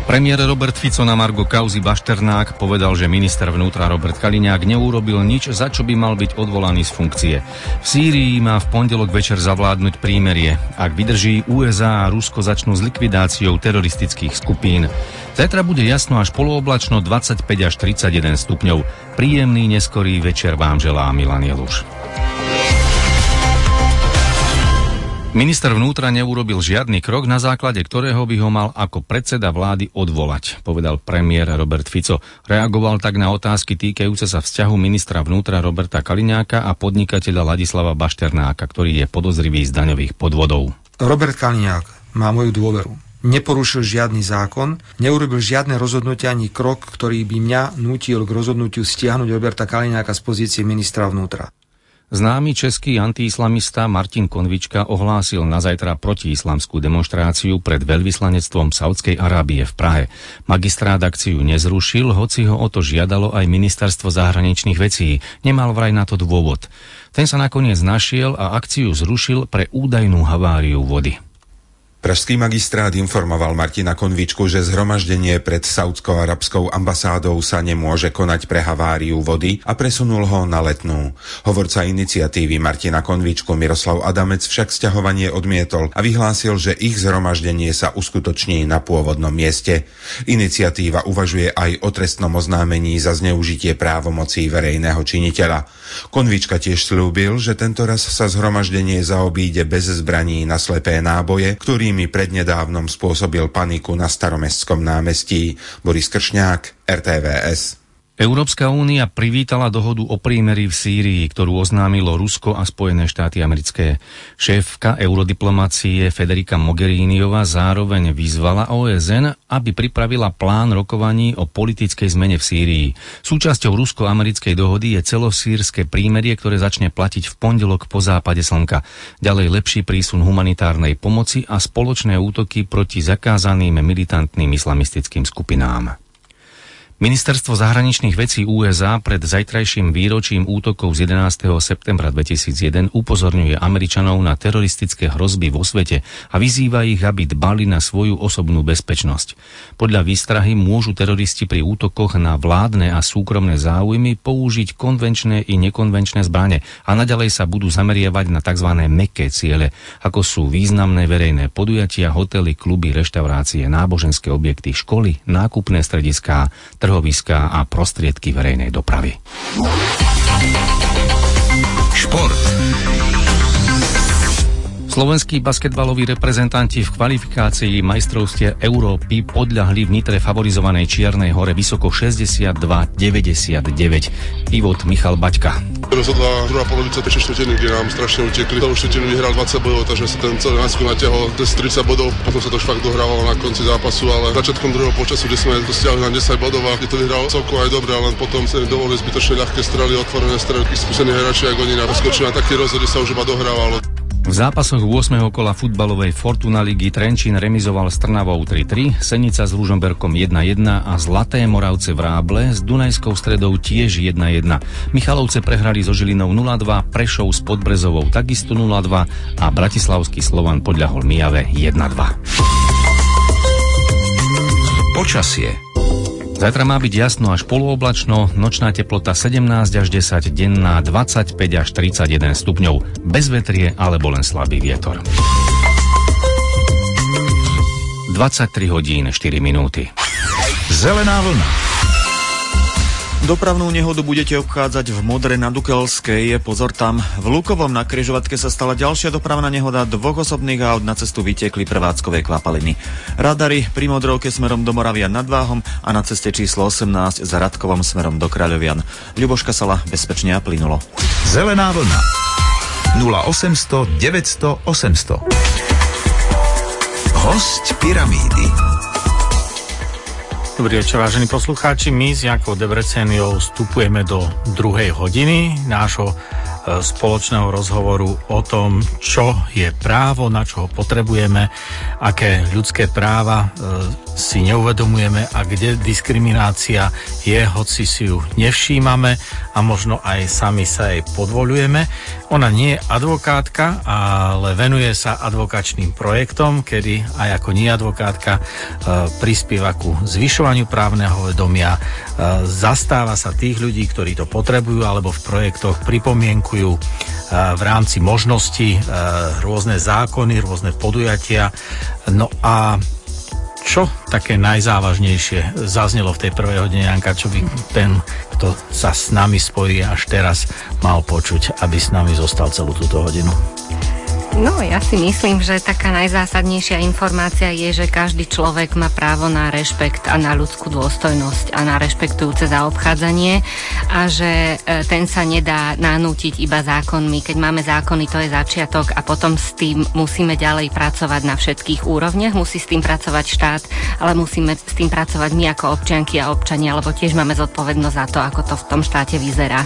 M: Premiér Robert Fico na Margo kauzy Bašternák povedal, že minister vnútra Robert Kaliňák neurobil nič, za čo by mal byť odvolaný z funkcie. V Sýrii má v pondelok večer zavládnuť prímerie. Ak vydrží, USA a Rusko začnú s likvidáciou teroristických skupín. Zajtra bude jasno až polooblačno 25 až 31 stupňov. Príjemný neskorý večer vám želá Milan Jeluš. Minister vnútra neurobil žiadny krok, na základe ktorého by ho mal ako predseda vlády odvolať, povedal premiér Robert Fico. Reagoval tak na otázky týkajúce sa vzťahu ministra vnútra Roberta Kaliňáka a podnikateľa Ladislava Bašternáka, ktorý je podozrivý z daňových podvodov.
N: Robert Kaliňák má moju dôveru. Neporušil žiadny zákon, neurobil žiadne rozhodnutie ani krok, ktorý by mňa nútil k rozhodnutiu stiahnuť Roberta Kaliňáka z pozície ministra vnútra.
M: Známy český antiislamista Martin Konvička ohlásil na zajtra protiislamskú demonstráciu pred veľvyslanectvom Saudskej Arábie v Prahe. Magistrát akciu nezrušil, hoci ho o to žiadalo aj ministerstvo zahraničných vecí. Nemal vraj na to dôvod. Ten sa nakoniec našiel a akciu zrušil pre údajnú haváriu vody.
O: Pražský magistrát informoval Martina Konvičku, že zhromaždenie pred Saudskou-arabskou ambasádou sa nemôže konať pre haváriu vody a presunul ho na letnú. Hovorca iniciatívy Martina Konvičku Miroslav Adamec však sťahovanie odmietol a vyhlásil, že ich zhromaždenie sa uskutoční na pôvodnom mieste. Iniciatíva uvažuje aj o trestnom oznámení za zneužitie právomocí verejného činiteľa. Konvička tiež slúbil, že tento raz sa zhromaždenie zaobíde bez zbraní na slepé náboje, ktorým ktorými prednedávnom spôsobil paniku na staromestskom námestí. Boris Kršňák, RTVS.
M: Európska únia privítala dohodu o prímeri v Sýrii, ktorú oznámilo Rusko a Spojené štáty americké. Šéfka eurodiplomácie Federica Mogheriniova zároveň vyzvala OSN, aby pripravila plán rokovaní o politickej zmene v Sýrii. Súčasťou rusko-americkej dohody je celosírske prímerie, ktoré začne platiť v pondelok po západe slnka. Ďalej lepší prísun humanitárnej pomoci a spoločné útoky proti zakázaným militantným islamistickým skupinám. Ministerstvo zahraničných vecí USA pred zajtrajším výročím útokov z 11. septembra 2001 upozorňuje Američanov na teroristické hrozby vo svete a vyzýva ich, aby dbali na svoju osobnú bezpečnosť. Podľa výstrahy môžu teroristi pri útokoch na vládne a súkromné záujmy použiť konvenčné i nekonvenčné zbrane a naďalej sa budú zameriavať na tzv. meké ciele, ako sú významné verejné podujatia, hotely, kluby, reštaurácie, náboženské objekty, školy, nákupné strediská, trhoviská a prostriedky verejnej dopravy.
L: Šport.
M: Slovenskí basketbaloví reprezentanti v kvalifikácii majstrovstie Európy podľahli v Nitre favorizovanej Čiernej hore vysoko 62-99. Ivot Michal Baťka.
P: Rozhodla druhá polovica tej štvrtiny, kde nám strašne utekli. Celú štvrtinu vyhral 20 bodov, takže sa ten celý náskok natiahol cez 30 bodov. Potom sa to už fakt dohrávalo na konci zápasu, ale začiatkom druhého počasu, kde sme to stiahli na 10 bodov a kde to vyhral celko aj dobre, ale potom sa dovolili zbytočne ľahké strely, otvorené strely, skúsení hráči ako oni na na taký rozhod, sa už iba dohrávalo.
M: V zápasoch 8. kola futbalovej Fortuna ligy Trenčín remizoval s Trnavou 3-3, Senica s Ružomberkom 1-1 a Zlaté Moravce v Ráble s Dunajskou stredou tiež 1-1. Michalovce prehrali so Žilinou 0-2, Prešov s Podbrezovou takisto 0-2 a Bratislavský Slovan podľahol Mijave 1-2.
L: Počasie.
M: Zajtra má byť jasno až polooblačno, nočná teplota 17 až 10, denná 25 až 31 stupňov, bez vetrie alebo len slabý vietor. 23 hodín 4 minúty.
L: Zelená vlna.
Q: Dopravnú nehodu budete obchádzať v Modre na Dukelskej. Pozor tam, v Lukovom na križovatke sa stala ďalšia dopravná nehoda. Dvoch osobných aut na cestu vytekli prevádzkové kvapaliny. Radary pri Modrovke smerom do Moravia nad Váhom a na ceste číslo 18 za Radkovom smerom do Kráľovian. Ľuboška Sala bezpečne a plynulo.
L: Zelená vlna. 0800 900 800. Host Pyramídy.
F: Dobrý večer, vážení poslucháči. My s Jankou Debreceniou vstupujeme do druhej hodiny nášho e, spoločného rozhovoru o tom, čo je právo, na čo ho potrebujeme, aké ľudské práva e, si neuvedomujeme a kde diskriminácia je, hoci si ju nevšímame a možno aj sami sa jej podvolujeme. Ona nie je advokátka, ale venuje sa advokačným projektom, kedy aj ako nie advokátka e, prispieva ku zvyšovaniu právneho vedomia, e, zastáva sa tých ľudí, ktorí to potrebujú alebo v projektoch pripomienkujú e, v rámci možností rôzne zákony, rôzne podujatia. No a čo také najzávažnejšie zaznelo v tej prvej hodine, Janka, čo by ten, kto sa s nami spojí až teraz, mal počuť, aby s nami zostal celú túto hodinu?
G: No, ja si myslím, že taká najzásadnejšia informácia je, že každý človek má právo na rešpekt a na ľudskú dôstojnosť a na rešpektujúce zaobchádzanie a že e, ten sa nedá nanútiť iba zákonmi. Keď máme zákony, to je začiatok a potom s tým musíme ďalej pracovať na všetkých úrovniach. Musí s tým pracovať štát, ale musíme s tým pracovať my ako občianky a občania, lebo tiež máme zodpovednosť za to, ako to v tom štáte vyzerá.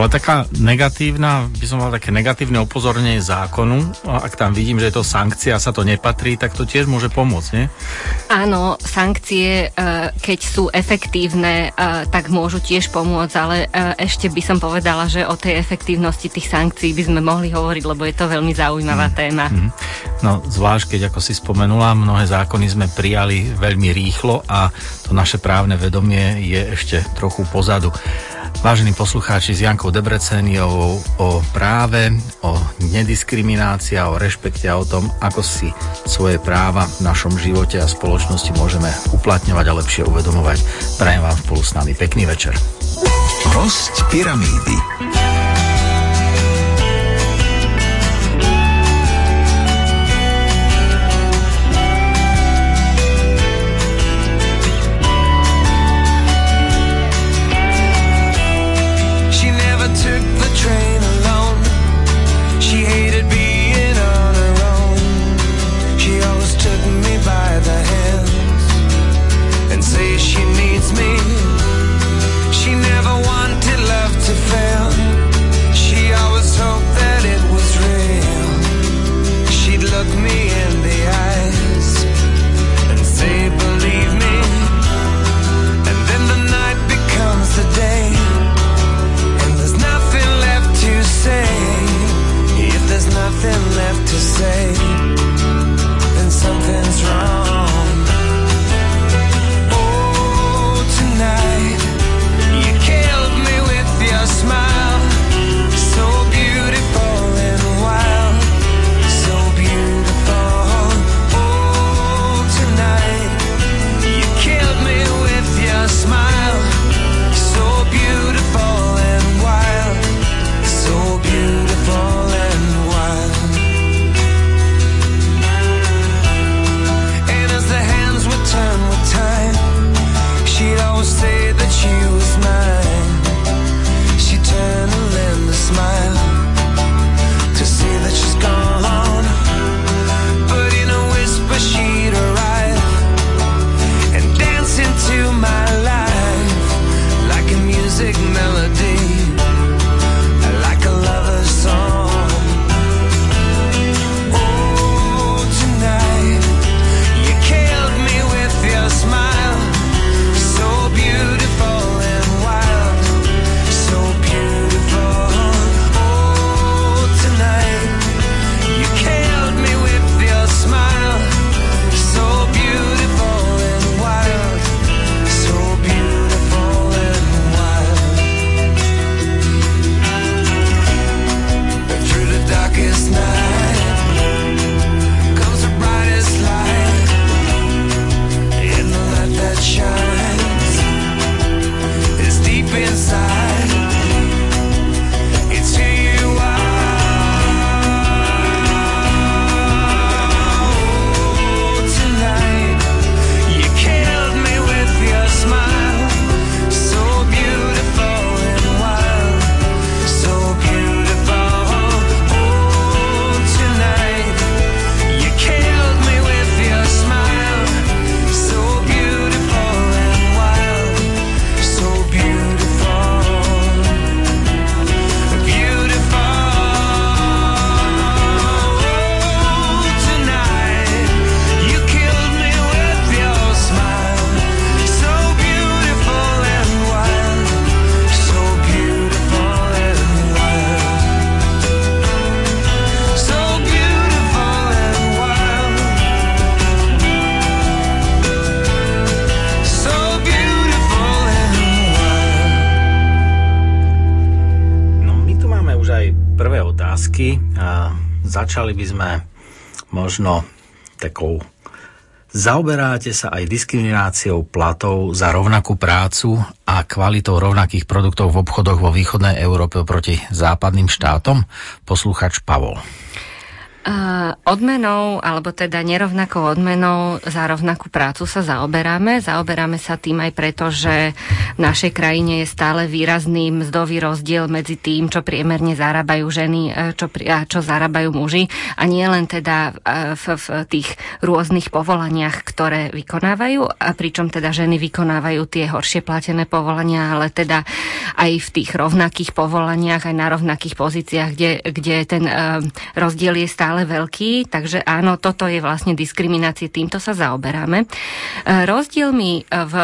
F: Ale taká negatívna, by som mal také negatívne upozornenie zákonu, ak tam vidím, že je to sankcia sa to nepatrí, tak to tiež môže pomôcť, nie?
G: Áno, sankcie, e, keď sú efektívne, e, tak môžu tiež pomôcť, ale e, ešte by som povedala, že o tej efektívnosti tých sankcií by sme mohli hovoriť, lebo je to veľmi zaujímavá mm. téma. Mm.
F: No, zvlášť keď, ako si spomenula, mnohé zákony sme prijali veľmi rýchlo a to naše právne vedomie je ešte trochu pozadu. Vážení poslucháči s Jankou Debreceniovou o práve, o nediskriminácii o rešpekte a o tom, ako si svoje práva v našom živote a spoločnosti môžeme uplatňovať a lepšie uvedomovať. Prajem vám spolu s nami pekný večer.
L: Host Pyramídy.
F: Začali by sme možno takou Zaoberáte sa aj diskrimináciou platov za rovnakú prácu a kvalitou rovnakých produktov v obchodoch vo východnej Európe proti západným štátom? Poslúchač Pavol.
G: Uh, odmenou, alebo teda nerovnakou odmenou za rovnakú prácu sa zaoberáme. Zaoberáme sa tým aj preto, že v našej krajine je stále výrazný mzdový rozdiel medzi tým, čo priemerne zarábajú ženy e, čo, a čo zarábajú muži. A nie len teda e, v, v tých rôznych povolaniach, ktoré vykonávajú, a pričom teda ženy vykonávajú tie horšie platené povolania, ale teda aj v tých rovnakých povolaniach, aj na rovnakých pozíciách, kde, kde ten uh, rozdiel je stále stále veľký, takže áno, toto je vlastne diskriminácie, týmto sa zaoberáme. E, rozdielmi v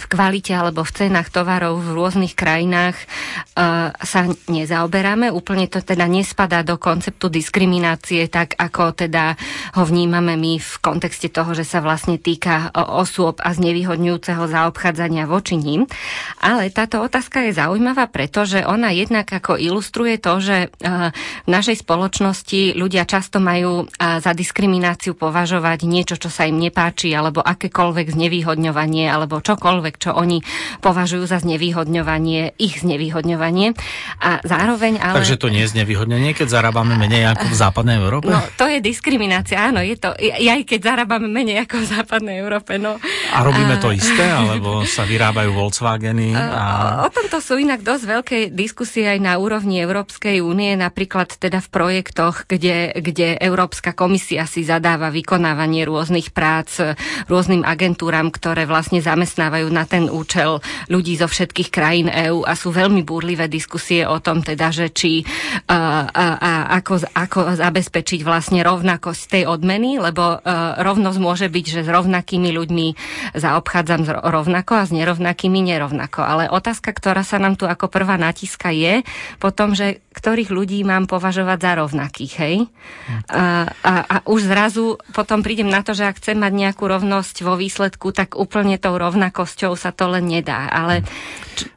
G: v kvalite alebo v cenách tovarov v rôznych krajinách uh, sa nezaoberáme. Úplne to teda nespadá do konceptu diskriminácie, tak ako teda ho vnímame my v kontexte toho, že sa vlastne týka osôb a znevýhodňujúceho zaobchádzania voči ním. Ale táto otázka je zaujímavá, pretože ona jednak ako ilustruje to, že uh, v našej spoločnosti ľudia často majú uh, za diskrimináciu považovať niečo, čo sa im nepáči, alebo akékoľvek znevýhodňovanie, alebo čokoľvek čokoľvek, čo oni považujú za znevýhodňovanie, ich znevýhodňovanie. A zároveň ale...
F: Takže to nie je znevýhodňovanie, keď zarábame menej ako v západnej Európe?
G: No, to je diskriminácia, áno, je to. Aj keď zarábame menej ako v západnej Európe, no.
F: A robíme a... to isté, alebo sa vyrábajú Volkswageny? A...
G: O tomto sú inak dosť veľké diskusie aj na úrovni Európskej únie, napríklad teda v projektoch, kde, kde Európska komisia si zadáva vykonávanie rôznych prác rôznym agentúram, ktoré vlastne zamestnávajú na na ten účel ľudí zo všetkých krajín EÚ a sú veľmi búrlivé diskusie o tom teda, že či a, a, a ako, ako zabezpečiť vlastne rovnakosť tej odmeny, lebo a, rovnosť môže byť, že s rovnakými ľuďmi zaobchádzam rovnako a s nerovnakými nerovnako. Ale otázka, ktorá sa nám tu ako prvá natíska je potom, že ktorých ľudí mám považovať za rovnakých, hej? A, a, a už zrazu potom prídem na to, že ak chcem mať nejakú rovnosť vo výsledku, tak úplne tou rovnakosťou rodičov sa to len nedá, ale...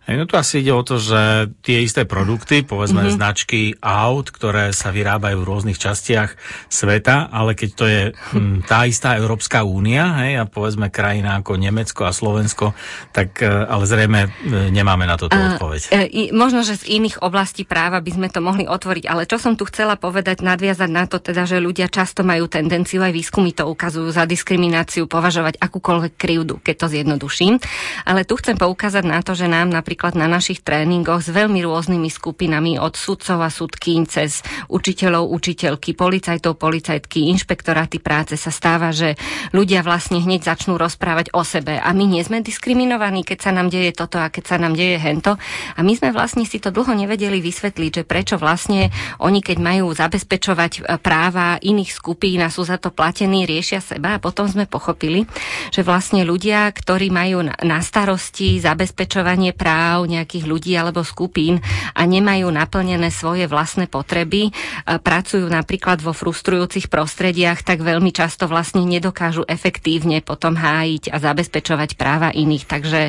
F: Hej, no tu asi ide o to, že tie isté produkty, povedzme mm-hmm. značky aut, ktoré sa vyrábajú v rôznych častiach sveta, ale keď to je hm, tá istá Európska únia, hej, a povedzme krajina ako Nemecko a Slovensko, tak e, ale zrejme e, nemáme na toto odpoveď.
G: E, možno, že z iných oblastí práva by sme to mohli otvoriť, ale čo som tu chcela povedať, nadviazať na to teda, že ľudia často majú tendenciu, aj výskumy to ukazujú, za diskrimináciu považovať akúkoľvek krivdu, keď to zjednoduším. Ale tu chcem poukázať na to, že nám napríklad na našich tréningoch s veľmi rôznymi skupinami od sudcov a sudkýň cez učiteľov, učiteľky, policajtov, policajtky, inšpektoráty práce sa stáva, že ľudia vlastne hneď začnú rozprávať o sebe a my nie sme diskriminovaní, keď sa nám deje toto a keď sa nám deje hento. A my sme vlastne si to dlho nevedeli vysvetliť, že prečo vlastne oni, keď majú zabezpečovať e, práva iných skupín a sú za to platení, riešia seba a potom sme pochopili, že vlastne ľudia, ktorí majú na starosti zabezpečovanie práv nejakých ľudí alebo skupín a nemajú naplnené svoje vlastné potreby, pracujú napríklad vo frustrujúcich prostrediach, tak veľmi často vlastne nedokážu efektívne potom hájiť a zabezpečovať práva iných. Takže,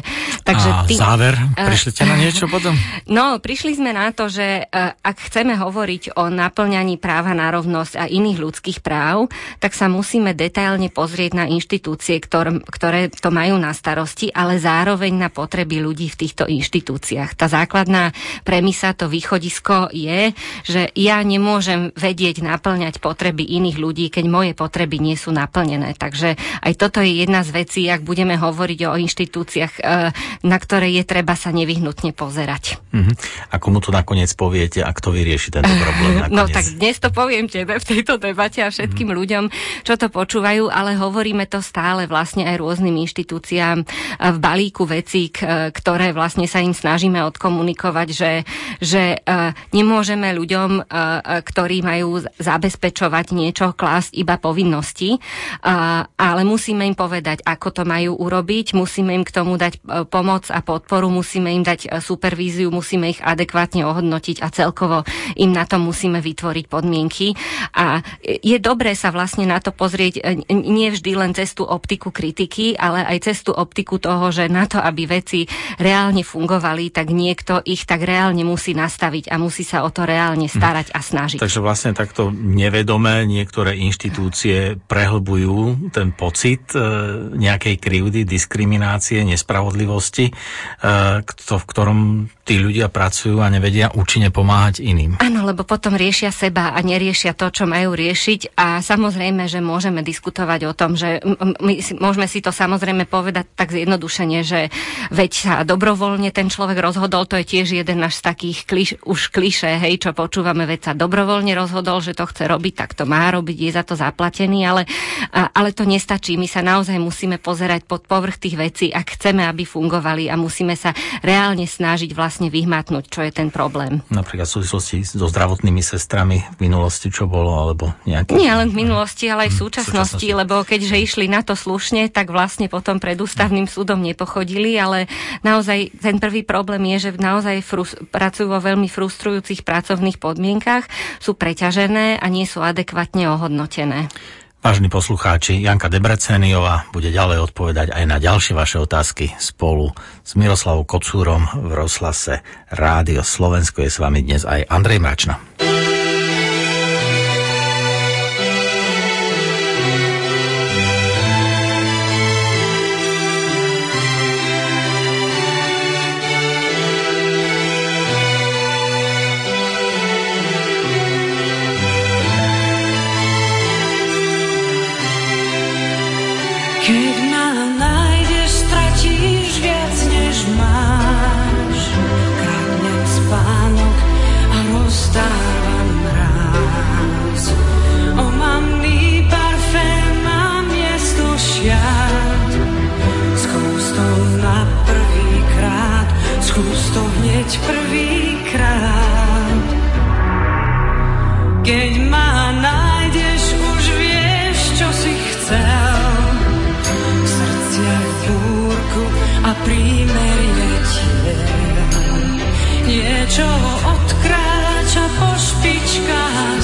G: takže
F: a ty... záver? Prišli ste na niečo potom?
G: No, prišli sme na to, že ak chceme hovoriť o naplňaní práva na rovnosť a iných ľudských práv, tak sa musíme detailne pozrieť na inštitúcie, ktoré, ktoré to majú na starosti a ale zároveň na potreby ľudí v týchto inštitúciách. Tá základná premisa, to východisko je, že ja nemôžem vedieť naplňať potreby iných ľudí, keď moje potreby nie sú naplnené. Takže aj toto je jedna z vecí, ak budeme hovoriť o inštitúciách, e, na ktoré je treba sa nevyhnutne pozerať.
F: Uh-huh. A komu to nakoniec poviete, ak to vyrieši tento [LAUGHS] problém? Nakoniec?
G: No tak dnes to poviem tebe v tejto debate a všetkým uh-huh. ľuďom, čo to počúvajú, ale hovoríme to stále vlastne aj rôznym inštitúciám v balíku vecí, ktoré vlastne sa im snažíme odkomunikovať, že, že e, nemôžeme ľuďom, e, e, ktorí majú zabezpečovať niečo, klásť iba povinnosti, ale musíme im povedať, ako to majú urobiť, musíme im k tomu dať pomoc a podporu, musíme im dať supervíziu, musíme ich adekvátne ohodnotiť a celkovo im na to musíme vytvoriť podmienky. A je dobré sa vlastne na to pozrieť nie vždy len cez tú optiku kritiky, ale aj cez tú optiku toho, toho, že na to, aby veci reálne fungovali, tak niekto ich tak reálne musí nastaviť a musí sa o to reálne starať a snažiť.
F: Takže vlastne takto nevedomé niektoré inštitúcie prehlbujú ten pocit e, nejakej krivdy, diskriminácie, nespravodlivosti, e, v ktorom tí ľudia pracujú a nevedia účinne pomáhať iným.
G: Áno, lebo potom riešia seba a neriešia to, čo majú riešiť a samozrejme, že môžeme diskutovať o tom, že my môžeme si to samozrejme povedať tak zjednodušene, že veď sa dobrovoľne ten človek rozhodol, to je tiež jeden náš z takých kliš, už kliše, hej, čo počúvame, veď sa dobrovoľne rozhodol, že to chce robiť, tak to má robiť, je za to zaplatený, ale, ale to nestačí. My sa naozaj musíme pozerať pod povrch tých vecí, ak chceme, aby fungovali a musíme sa reálne snažiť vlastne vyhmatnúť, čo je ten problém.
F: Napríklad v súvislosti so zdravotnými sestrami v minulosti, čo bolo, alebo nejaké...
G: Nie len v minulosti, ale aj v súčasnosti,
F: súčasnosti.
G: lebo keďže išli na to slušne, tak vlastne potom pred ústavným súdom nepochodili, ale naozaj ten prvý problém je, že naozaj frus- pracujú vo veľmi frustrujúcich pracovných podmienkach, sú preťažené a nie sú adekvátne ohodnotené.
F: Vážni poslucháči, Janka Debreceniová bude ďalej odpovedať aj na ďalšie vaše otázky spolu s Miroslavou Kocúrom v rozhlase Rádio Slovensko. Je s vami dnes aj Andrej Mračna.
E: To hneď prvýkrát. Keď ma nájdeš, už vieš, čo si chcel. V srdciach búrku a prímerie tiel. Niečo odkráča po špičkách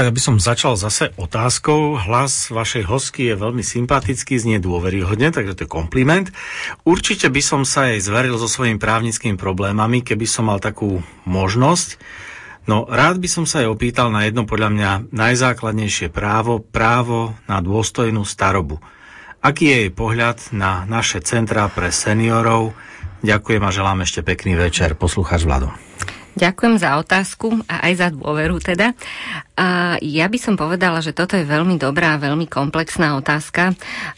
F: Janka, ja by som začal zase otázkou. Hlas vašej hostky je veľmi sympatický, znie dôveryhodne, takže to je kompliment. Určite by som sa jej zveril so svojimi právnickými problémami, keby som mal takú možnosť. No rád by som sa jej opýtal na jedno podľa mňa najzákladnejšie právo, právo na dôstojnú starobu. Aký je jej pohľad na naše centrá pre seniorov? Ďakujem a želám ešte pekný večer. Poslucháč Vlado.
G: Ďakujem za otázku a aj za dôveru teda. A ja by som povedala, že toto je veľmi dobrá a veľmi komplexná otázka.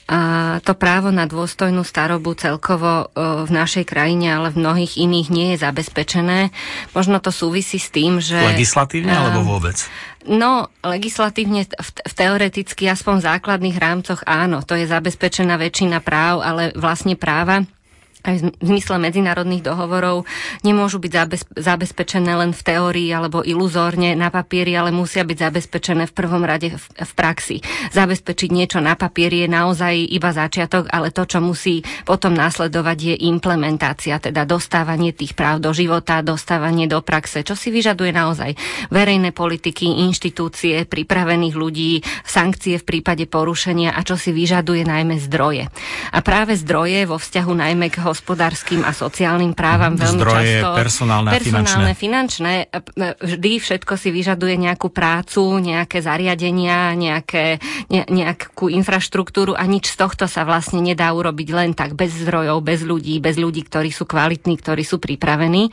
G: A to právo na dôstojnú starobu celkovo e, v našej krajine, ale v mnohých iných nie je zabezpečené. Možno to súvisí s tým, že...
F: Legislatívne alebo vôbec?
G: No, legislatívne, v, v teoreticky, aspoň v základných rámcoch áno, to je zabezpečená väčšina práv, ale vlastne práva aj v zmysle medzinárodných dohovorov nemôžu byť zabezpečené len v teórii alebo iluzórne na papieri, ale musia byť zabezpečené v prvom rade v, praxi. Zabezpečiť niečo na papieri je naozaj iba začiatok, ale to, čo musí potom následovať, je implementácia, teda dostávanie tých práv do života, dostávanie do praxe, čo si vyžaduje naozaj verejné politiky, inštitúcie, pripravených ľudí, sankcie v prípade porušenia a čo si vyžaduje najmä zdroje. A práve zdroje vo vzťahu najmä k hospodárskym a sociálnym právam veľmi
F: Zdroje
G: často.
F: personálne
G: personálne, finančné. Vždy všetko si vyžaduje nejakú prácu, nejaké zariadenia, nejaké, ne, nejakú infraštruktúru a nič z tohto sa vlastne nedá urobiť len tak, bez zdrojov, bez ľudí, bez ľudí, ktorí sú kvalitní, ktorí sú pripravení.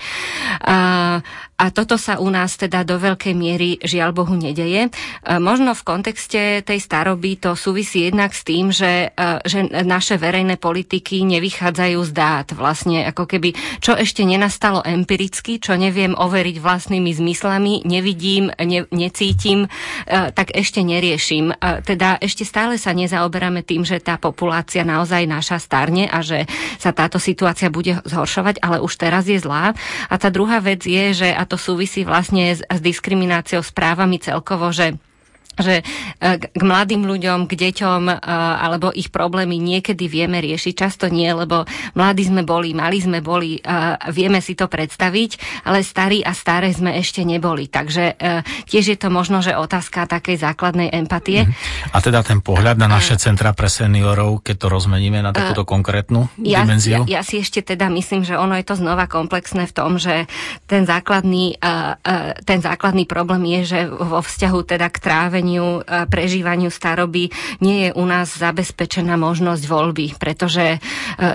G: A, a toto sa u nás teda do veľkej miery žiaľ Bohu nedeje. Možno v kontexte tej staroby to súvisí jednak s tým, že, že naše verejné politiky nevychádzajú z dát. Vlastne ako keby, čo ešte nenastalo empiricky, čo neviem overiť vlastnými zmyslami, nevidím, ne, necítim, tak ešte neriešim. Teda ešte stále sa nezaoberáme tým, že tá populácia naozaj naša starne a že sa táto situácia bude zhoršovať, ale už teraz je zlá. A tá druhá vec je, že a to súvisí vlastne s, s diskrimináciou správami celkovo, že že e, k mladým ľuďom, k deťom e, alebo ich problémy niekedy vieme riešiť, často nie, lebo mladí sme boli, mali sme boli, e, vieme si to predstaviť, ale starí a staré sme ešte neboli. Takže tiež je to možno, že otázka takej základnej empatie.
F: A teda ten pohľad na naše centra pre seniorov, keď to rozmeníme na takúto konkrétnu
G: ja,
F: dimenziu?
G: Ja, ja si ešte teda myslím, že ono je to znova komplexné v tom, že ten základný, ten základný problém je, že vo vzťahu teda k tráveniu tráveniu, prežívaniu staroby nie je u nás zabezpečená možnosť voľby, pretože e,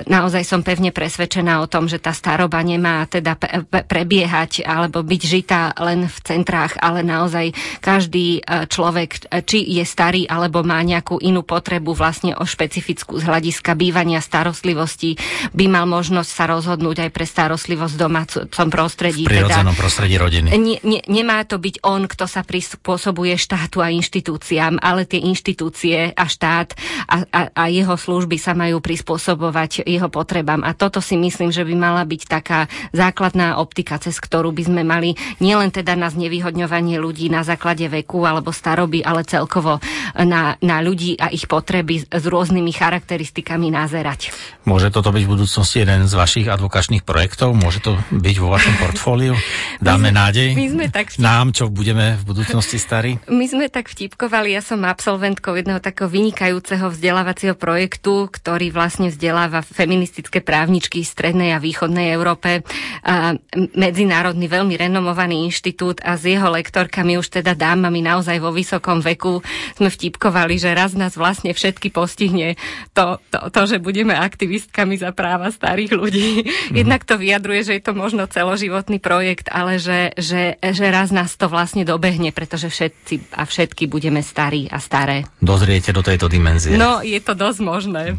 G: naozaj som pevne presvedčená o tom, že tá staroba nemá teda prebiehať alebo byť žitá len v centrách, ale naozaj každý e, človek, e, či je starý alebo má nejakú inú potrebu vlastne o špecifickú z hľadiska bývania starostlivosti, by mal možnosť sa rozhodnúť aj pre starostlivosť v domácom prostredí.
F: V prirodzenom teda, prostredí rodiny.
G: Ne, ne, nemá to byť on, kto sa prispôsobuje štátu a inštitúciám, ale tie inštitúcie a štát a, a, a jeho služby sa majú prispôsobovať jeho potrebám. A toto si myslím, že by mala byť taká základná optika, cez ktorú by sme mali nielen teda na znevýhodňovanie ľudí na základe veku alebo staroby, ale celkovo na, na ľudí a ich potreby s rôznymi charakteristikami nazerať.
F: Môže toto byť v budúcnosti jeden z vašich advokačných projektov? Môže to byť vo vašom portfóliu? [LAUGHS] Dáme
G: my,
F: nádej?
G: My sme tak.
F: Nám, čo budeme v budúcnosti starí?
G: My sme tak vtipkovali. Ja som absolventkou jedného takého vynikajúceho vzdelávacieho projektu, ktorý vlastne vzdeláva feministické právničky v strednej a východnej Európe. A medzinárodný, veľmi renomovaný inštitút a s jeho lektorkami už teda dámami naozaj vo vysokom veku sme vtipkovali, že raz nás vlastne všetky postihne to, to, to že budeme aktivistkami za práva starých ľudí. Mm. Jednak to vyjadruje, že je to možno celoživotný projekt, ale že, že, že raz nás to vlastne dobehne, pretože všetci a všetky roky budeme starí a staré.
F: Dozriete do tejto dimenzie.
G: No, je to dosť možné.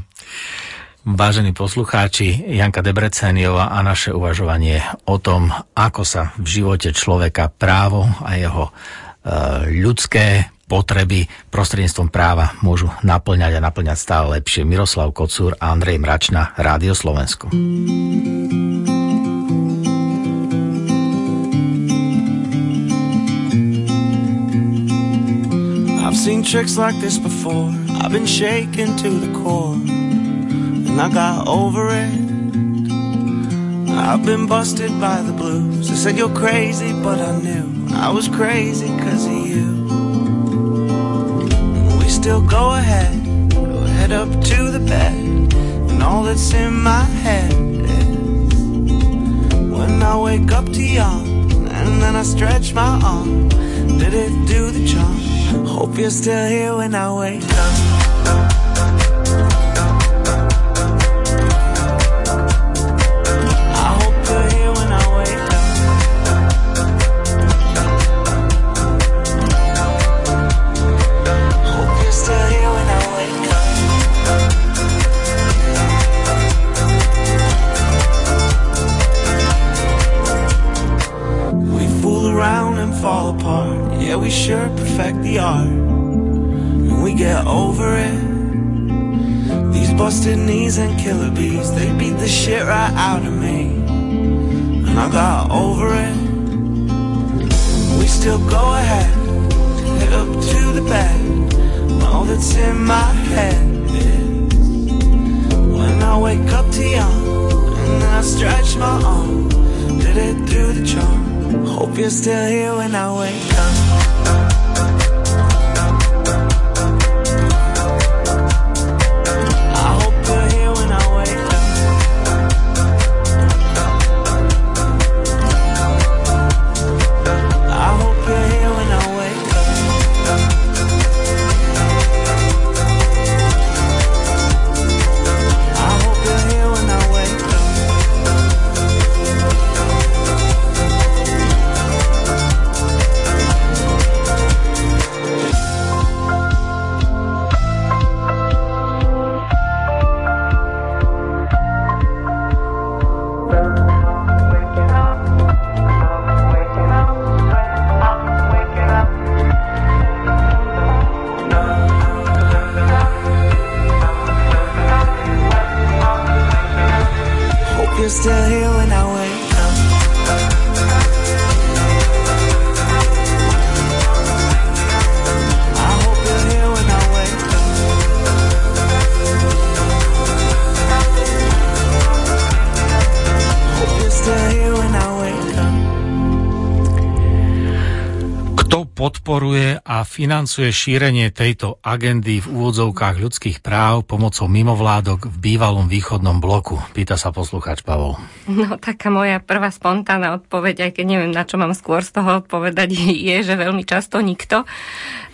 F: Vážení poslucháči, Janka Debreceniova a naše uvažovanie o tom, ako sa v živote človeka právo a jeho e, ľudské potreby prostredníctvom práva môžu naplňať a naplňať stále lepšie. Miroslav Kocúr a Andrej Mračna, Rádio Slovensko.
R: I've seen tricks like this before. I've been shaken to the core, and I got over it. I've been busted by the blues. They said you're crazy, but I knew I was crazy cause of you.
S: We still go ahead, go head up to the bed, and all that's in my head is when I wake up to yawn, and then I stretch my arm. Did it do the charm? Hope you're still here when I wake up. Yeah, we sure perfect the art. And we get over it. These busted knees and killer bees, they beat the shit right out of me. And I got over it. We still go ahead, head up to the bed. All that's in my head is when I wake up to yawn, and I stretch my arm. Did it through the charm? Hope you're still here when I wake up.
F: Financuje šírenie tejto agendy v úvodzovkách ľudských práv pomocou mimovládok v bývalom východnom bloku? Pýta sa poslucháč Pavol.
G: No taká moja prvá spontánna odpoveď, aj keď neviem, na čo mám skôr z toho odpovedať, [LAUGHS] je, že veľmi často nikto.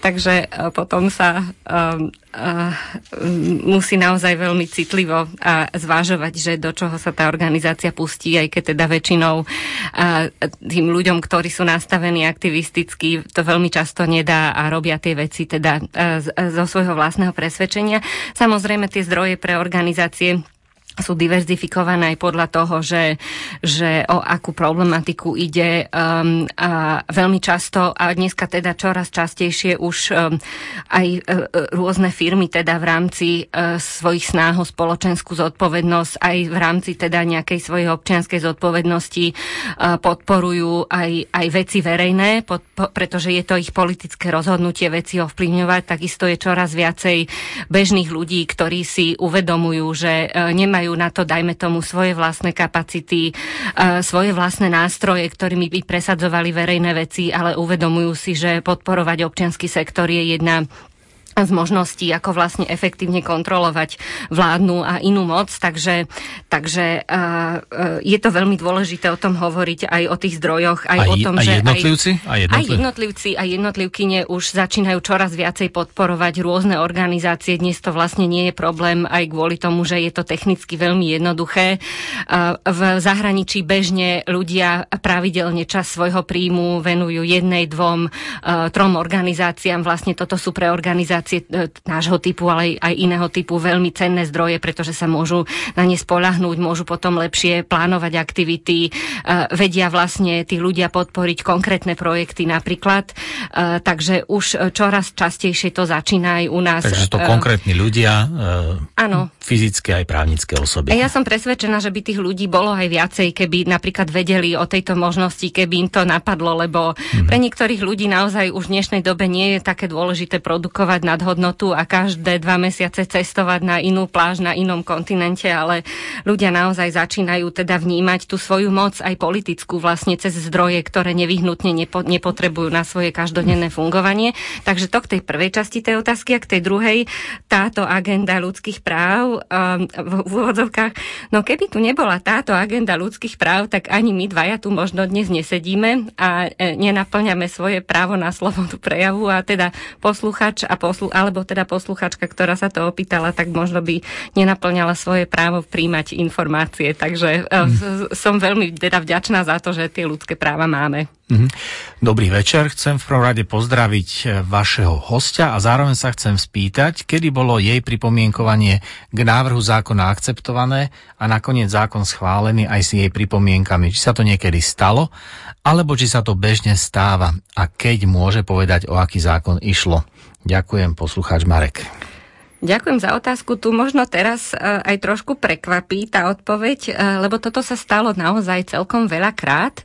G: Takže e, potom sa um, uh, musí naozaj veľmi citlivo uh, zvážovať, že do čoho sa tá organizácia pustí, aj keď teda väčšinou uh, tým ľuďom, ktorí sú nastavení aktivisticky, to veľmi často nedá a robia tie veci teda uh, zo svojho vlastného presvedčenia. Samozrejme tie zdroje pre organizácie sú diverzifikované aj podľa toho, že, že o akú problematiku ide um, a veľmi často a dneska teda čoraz častejšie už um, aj uh, rôzne firmy teda v rámci uh, svojich snách o spoločenskú zodpovednosť aj v rámci teda nejakej svojej občianskej zodpovednosti uh, podporujú aj, aj veci verejné, pod, po, pretože je to ich politické rozhodnutie veci ovplyvňovať. Takisto je čoraz viacej bežných ľudí, ktorí si uvedomujú, že uh, nemajú na to, dajme tomu, svoje vlastné kapacity, uh, svoje vlastné nástroje, ktorými by presadzovali verejné veci, ale uvedomujú si, že podporovať občianský sektor je jedna z možností, ako vlastne efektívne kontrolovať vládnu a inú moc. Takže, takže uh, je to veľmi dôležité o tom hovoriť aj o tých zdrojoch, aj,
F: Aj-
G: o tom,
F: aj
G: že
F: jednotlivci?
G: Aj,
F: Aj
G: aj
F: jednotliv-
G: jednotlivci a jednotlivkyne už začínajú čoraz viacej podporovať rôzne organizácie. Dnes to vlastne nie je problém aj kvôli tomu, že je to technicky veľmi jednoduché. Uh, v zahraničí bežne ľudia pravidelne čas svojho príjmu venujú jednej, dvom, uh, trom organizáciám. Vlastne toto sú pre organizácie e, nášho typu, ale aj, iného typu veľmi cenné zdroje, pretože sa môžu na ne spolahnúť, môžu potom lepšie plánovať aktivity, e, vedia vlastne tí ľudia podporiť konkrétne projekty napríklad. E, takže už čoraz častejšie to začína aj u nás.
F: Takže to konkrétni ľudia,
G: Áno.
F: fyzické aj právnické osoby.
G: A ja som presvedčená, že by tých ľudí bolo aj viacej, keby napríklad vedeli o tejto možnosti, keby im to napadlo, lebo
F: Mhm.
G: pre niektorých ľudí naozaj už v dnešnej dobe nie je také dôležité produkovať nadhodnotu a každé dva mesiace cestovať na inú pláž na inom kontinente, ale ľudia naozaj začínajú teda vnímať tú svoju moc aj politickú vlastne cez zdroje, ktoré nevyhnutne nepo, nepotrebujú na svoje každodenné fungovanie. Takže to k tej prvej časti tej otázky a k tej druhej, táto agenda ľudských práv um, v, úvodzovkách, no keby tu nebola táto agenda ľudských práv, tak ani my dvaja tu možno dnes nesedíme a e, nenaplňame svoje právo na slobodu prejavu a teda posluchač a poslu, alebo teda posluchačka, ktorá sa to opýtala, tak možno by nenaplňala svoje právo príjmať informácie. Takže mm. som veľmi teda vďačná za to, že tie ľudské práva máme.
F: Mhm. Dobrý večer, chcem v prvom rade pozdraviť e, vašeho hostia a zároveň sa chcem spýtať, kedy bolo jej pripomienkovanie k návrhu zákona akceptované a nakoniec zákon schválený aj s jej pripomienkami. Či sa to niekedy stalo, alebo či sa to bežne stáva a keď môže povedať, o aký zákon išlo. Ďakujem, poslucháč Marek.
G: Ďakujem za otázku. Tu možno teraz e, aj trošku prekvapí tá odpoveď, e, lebo toto sa stalo naozaj celkom veľakrát.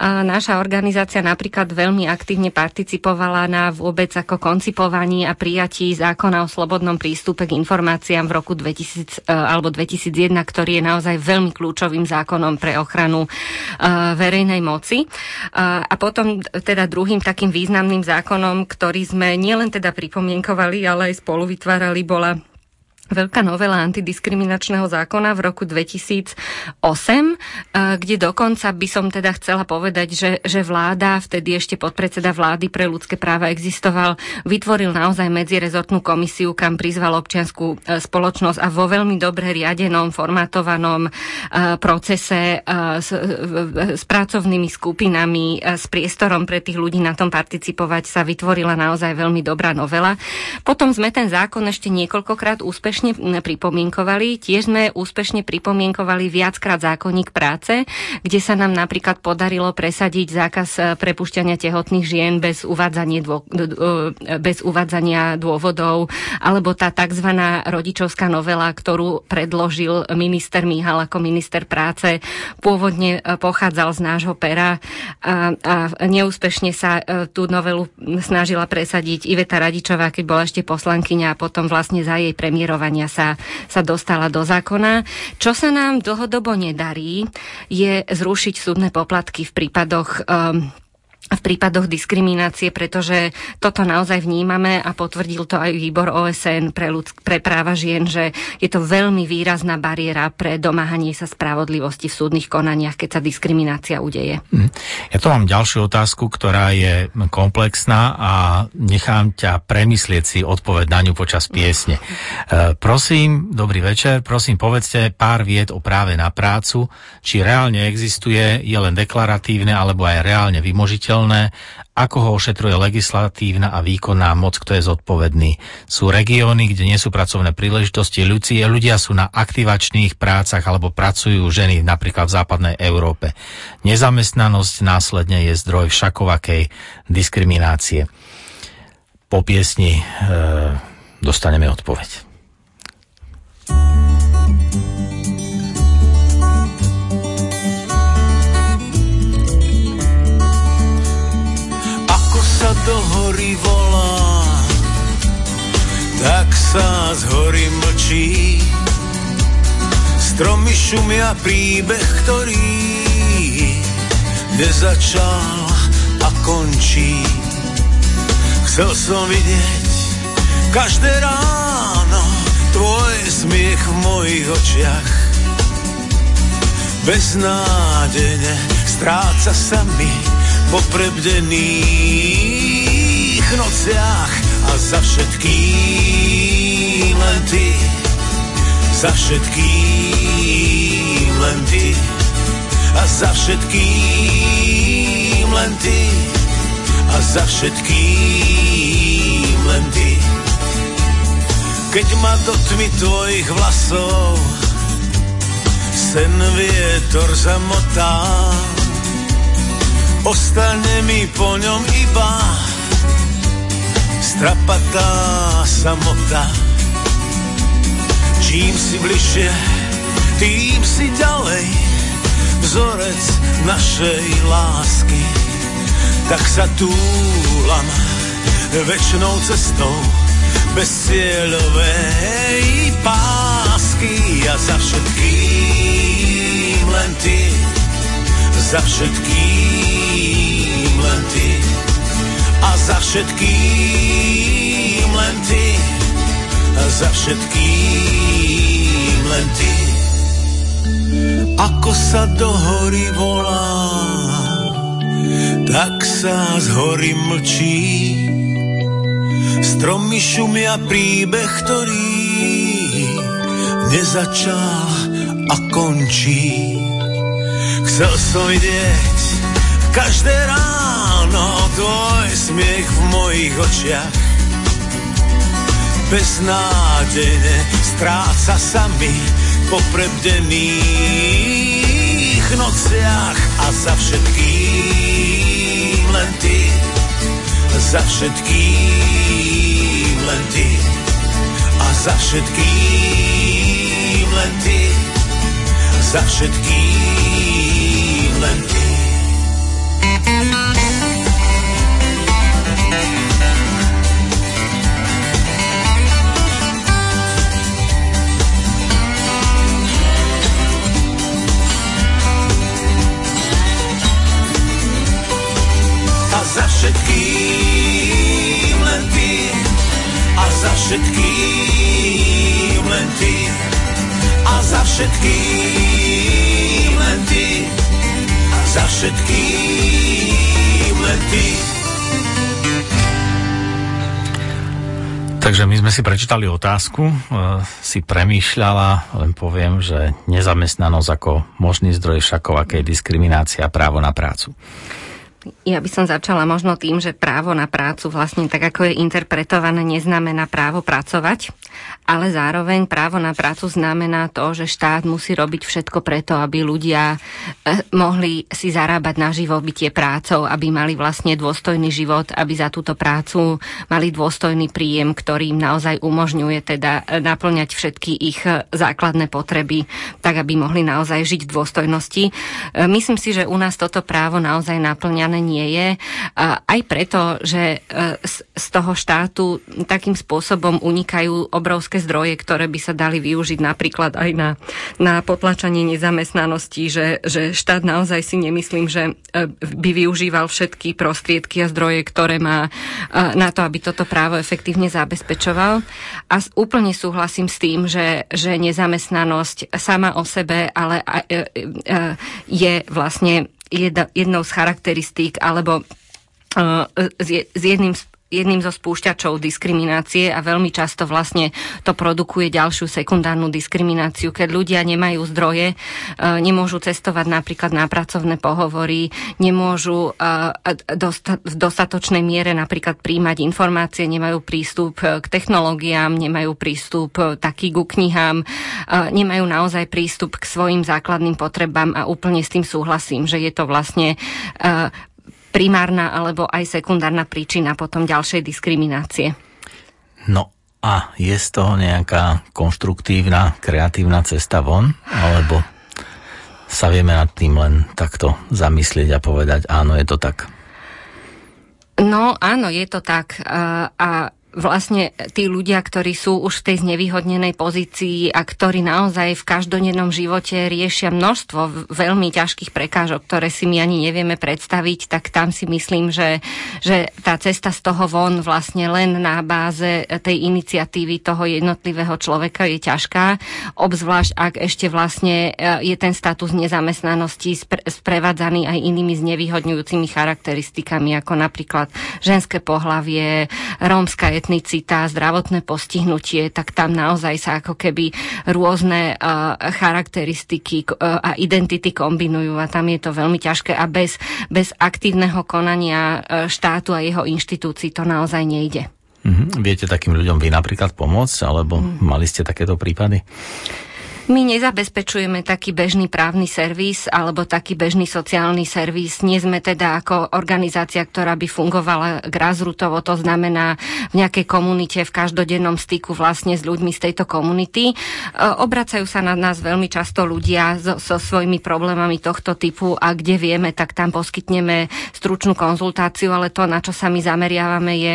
G: Naša organizácia napríklad veľmi aktívne participovala na vôbec ako koncipovaní a prijatí zákona o slobodnom prístupe k informáciám v roku 2000 e, alebo 2001, ktorý je naozaj veľmi kľúčovým zákonom pre ochranu verejnej moci. A potom teda druhým takým významným zákonom, ktorý sme nielen teda pripomienkovali, ale aj spolu vytvárali, bol bola veľká novela antidiskriminačného zákona v roku 2008, eh, kde dokonca by som teda chcela povedať, že, že vláda, vtedy ešte podpredseda vlády pre ľudské práva existoval, vytvoril naozaj medzirezortnú komisiu, kam prizval občianskú eh, spoločnosť a vo veľmi dobre riadenom, formatovanom eh, procese s, pracovnými skupinami, s priestorom pre tých ľudí na tom participovať sa vytvorila naozaj veľmi dobrá novela. Potom sme ten zákon ešte niekoľkokrát úspešne úspešne pripomienkovali. Tiež sme úspešne pripomienkovali viackrát zákonník práce, kde sa nám napríklad podarilo presadiť zákaz e, prepušťania tehotných žien bez uvádzania, dô, e, bez uvádzania dôvodov, alebo tá tzv. rodičovská novela, ktorú predložil minister Mihal ako minister práce, pôvodne e, pochádzal z nášho pera a, a neúspešne sa tú novelu snažila presadiť Iveta Radičová, keď bola ešte poslankyňa a potom vlastne za jej premiérovanie vzdelávania sa, sa dostala do zákona. Čo sa nám dlhodobo nedarí, je zrušiť súdne poplatky v prípadoch um, v prípadoch diskriminácie, pretože toto naozaj vnímame a potvrdil to aj výbor OSN pre, ľudsk- pre práva žien, že je to veľmi výrazná bariéra pre domáhanie sa spravodlivosti v súdnych konaniach, keď sa diskriminácia udeje.
F: Hm. Ja to mám ďalšiu otázku, ktorá je komplexná a nechám ťa premyslieť si odpoveď na ňu počas piesne. E, prosím, dobrý večer, prosím povedzte pár vied o práve na prácu, či reálne existuje, je len deklaratívne alebo aj reálne vymožiteľné udržateľné, ako ho ošetruje legislatívna a výkonná moc, kto je zodpovedný. Sú regióny, kde nie sú pracovné príležitosti, ľudia, ľudia sú na aktivačných prácach alebo pracujú ženy napríklad v západnej Európe. Nezamestnanosť následne je zdroj všakovakej diskriminácie. Po piesni e, dostaneme odpoveď.
R: do tak sa z hory mlčí. Stromy šumia príbeh, ktorý nezačal a končí. Chcel som vidieť každé ráno tvoj smiech v mojich očiach. Beznádejne stráca sa mi poprebdených nociach a za všetkým len ty, za všetkým len ty. A za všetkým len ty. A za všetkým len ty. Keď ma do tmy tvojich vlasov sen vietor zamotá, Ostane mi po ňom iba strapatá samota. Čím si bližšie, tým si ďalej vzorec našej lásky. Tak sa túlam väčšnou cestou bezcieľové pásky a za všetkým len ty, za všetkým len ty a za všetkým len ty a za všetkým len ty. Ako sa do hory volá, tak sa z hory mlčí. Stromy šumia príbeh, ktorý nezačal a končí. Chcel som vidieť každé ráno tvoj smiech v mojich očiach. Beznádejne stráca sa mi po prebdených nociach a za všetkým len ty, za všetkým len ty a za všetkým len ty, za všetkým len ty. Všetkým len ty, a za všetkým len ty, a za všetkým len ty, a za všetkým len ty.
F: Takže my sme si prečítali otázku, e, si premýšľala, len poviem, že nezamestnanosť ako možný zdroj všakovakej diskriminácia právo na prácu.
G: Ja by som začala možno tým, že právo na prácu vlastne tak ako je interpretované neznamená právo pracovať, ale zároveň právo na prácu znamená to, že štát musí robiť všetko preto, aby ľudia eh, mohli si zarábať na živobytie prácou, aby mali vlastne dôstojný život, aby za túto prácu mali dôstojný príjem, ktorý im naozaj umožňuje teda eh, naplňať všetky ich eh, základné potreby, tak aby mohli naozaj žiť v dôstojnosti. Myslím si, že u nás toto právo naozaj naplňané nie je. Aj preto, že e, z toho štátu takým spôsobom unikajú obrovské zdroje, ktoré by sa dali využiť napríklad aj na, na potlačanie nezamestnanosti, že, že štát naozaj si nemyslím, že e, by využíval všetky prostriedky a zdroje, ktoré má e, na to, aby toto právo efektívne zabezpečoval. A úplne súhlasím s tým, že, že nezamestnanosť sama o sebe, ale je vlastne jednou z charakteristík alebo je- s jedným z jedným zo spúšťačov diskriminácie a veľmi často vlastne to produkuje ďalšiu sekundárnu diskrimináciu, keď ľudia nemajú zdroje, e, nemôžu cestovať napríklad na pracovné pohovory, nemôžu e, v dostatočnej miere napríklad príjmať informácie, nemajú prístup e, k technológiám, nemajú prístup taký ku knihám, nemajú naozaj prístup k svojim základným potrebám a úplne s tým súhlasím, že je to vlastne primárna alebo aj sekundárna príčina potom ďalšej diskriminácie.
F: No a je z toho nejaká konštruktívna, kreatívna cesta von? Alebo sa vieme nad tým len takto zamyslieť a povedať, áno, je to tak.
G: No áno, je to tak. A, a vlastne tí ľudia, ktorí sú už v tej znevýhodnenej pozícii a ktorí naozaj v každodennom živote riešia množstvo veľmi ťažkých prekážok, ktoré si my ani nevieme predstaviť, tak tam si myslím, že, že tá cesta z toho von vlastne len na báze tej iniciatívy toho jednotlivého človeka je ťažká, obzvlášť ak ešte vlastne e, je ten status nezamestnanosti spre, sprevádzaný aj inými znevýhodňujúcimi charakteristikami, ako napríklad ženské pohlavie, rómska etnicita, zdravotné postihnutie, tak tam naozaj sa ako keby rôzne uh, charakteristiky uh, a identity kombinujú a tam je to veľmi ťažké a bez, bez aktívneho konania uh, štátu a jeho inštitúcií to naozaj nejde.
F: Mhm. Viete takým ľuďom vy napríklad pomôcť, alebo mali ste takéto prípady?
G: My nezabezpečujeme taký bežný právny servis alebo taký bežný sociálny servis. Nie sme teda ako organizácia, ktorá by fungovala grassrootovo, to znamená v nejakej komunite, v každodennom styku vlastne s ľuďmi z tejto komunity. E, Obracajú sa na nás veľmi často ľudia so, so svojimi problémami tohto typu a kde vieme, tak tam poskytneme stručnú konzultáciu, ale to, na čo sa my zameriavame, je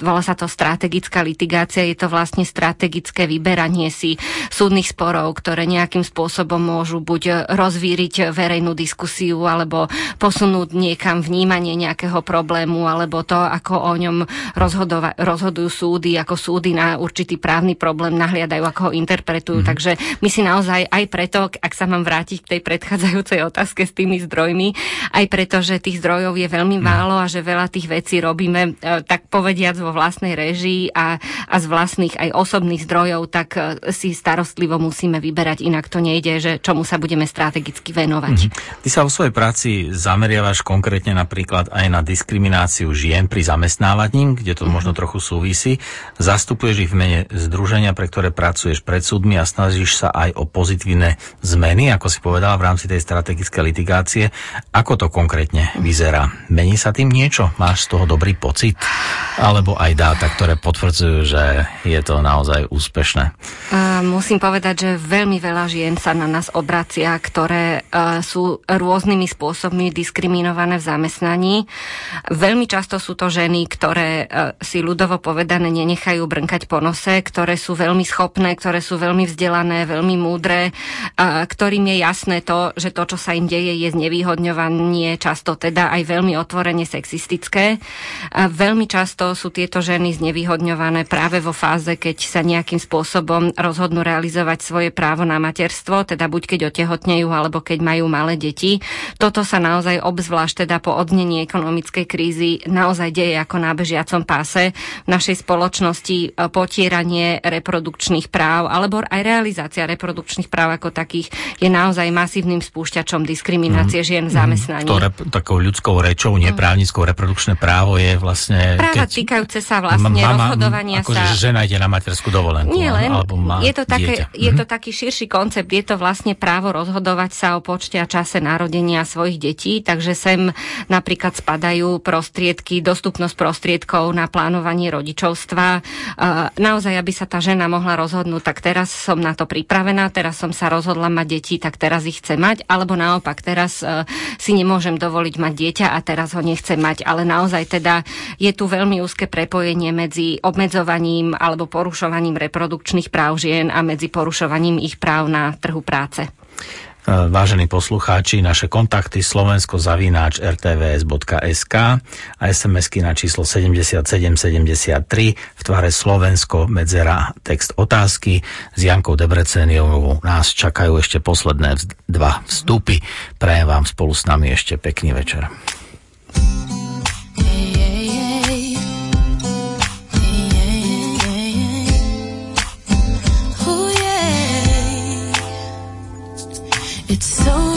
G: volá sa to strategická litigácia, je to vlastne strategické vyberanie si súdnych sporov, ktoré nejakým spôsobom môžu buď rozvíriť verejnú diskusiu, alebo posunúť niekam vnímanie nejakého problému, alebo to, ako o ňom rozhodova- rozhodujú súdy, ako súdy na určitý právny problém nahliadajú, ako ho interpretujú. Mm-hmm. Takže my si naozaj aj preto, ak sa mám vrátiť k tej predchádzajúcej otázke s tými zdrojmi, aj preto, že tých zdrojov je veľmi mm. málo a že veľa tých vecí robíme, e, tak povediac vo vlastnej režii a, a z vlastných aj osobných zdrojov, tak e, si starostlivo musíme vyberať, inak to nejde, že čomu sa budeme strategicky venovať.
F: Mm-hmm. Ty sa vo svojej práci zameriavaš konkrétne napríklad aj na diskrimináciu žien pri zamestnávaní, kde to mm-hmm. možno trochu súvisí. Zastupuješ ich v mene združenia, pre ktoré pracuješ pred súdmi a snažíš sa aj o pozitívne zmeny, ako si povedala, v rámci tej strategickej litigácie. Ako to konkrétne vyzerá? Mení sa tým niečo? Máš z toho dobrý pocit? Alebo aj dáta, ktoré potvrdzujú, že je to naozaj úspešné?
G: Uh, musím povedať, že veľmi veľa žien sa na nás obracia, ktoré uh, sú rôznymi spôsobmi diskriminované v zamestnaní. Veľmi často sú to ženy, ktoré uh, si ľudovo povedané nenechajú brnkať po nose, ktoré sú veľmi schopné, ktoré sú veľmi vzdelané, veľmi múdre, uh, ktorým je jasné to, že to, čo sa im deje, je znevýhodňovanie, často teda aj veľmi otvorene sexistické. A veľmi často sú tieto ženy znevýhodňované práve vo fáze, keď sa nejakým spôsobom rozhodnú realizovať svoje právo na materstvo, teda buď keď otehotnejú, alebo keď majú malé deti. Toto sa naozaj obzvlášť teda po odnení ekonomickej krízy naozaj deje ako na bežiacom páse. V našej spoločnosti e, potieranie reprodukčných práv alebo aj realizácia reprodukčných práv ako takých je naozaj masívnym spúšťačom diskriminácie mm. žien v zamestnaní.
F: To rep- takou ľudskou rečou, neprávnickou reprodukčné právo je vlastne...
G: Práva týkajúce sa vlastne
F: mama,
G: rozhodovania
F: akože,
G: sa...
F: že žena ide na materskú dovolenku.
G: Nie len,
F: alebo má
G: je to, také,
F: dieťa.
G: je to
F: Mhm.
G: taký širší koncept, je to vlastne právo rozhodovať sa o počte a čase narodenia svojich detí, takže sem napríklad spadajú prostriedky, dostupnosť prostriedkov na plánovanie rodičovstva. Naozaj, aby sa tá žena mohla rozhodnúť, tak teraz som na to pripravená, teraz som sa rozhodla mať deti, tak teraz ich chce mať, alebo naopak, teraz e, si nemôžem dovoliť mať dieťa a teraz ho nechcem mať, ale naozaj teda je tu veľmi úzke prepojenie medzi obmedzovaním alebo porušovaním reprodukčných práv žien a medzi porušovaním ich práv na trhu práce.
F: Vážení poslucháči, naše kontakty slovensko zavináč rtvs.sk a SMS-ky na číslo 7773 v tvare Slovensko medzera text otázky. S Jankou Debreceniovou nás čakajú ešte posledné dva vstupy. Prajem vám spolu s nami ešte pekný večer.
T: Ooh, It's
F: so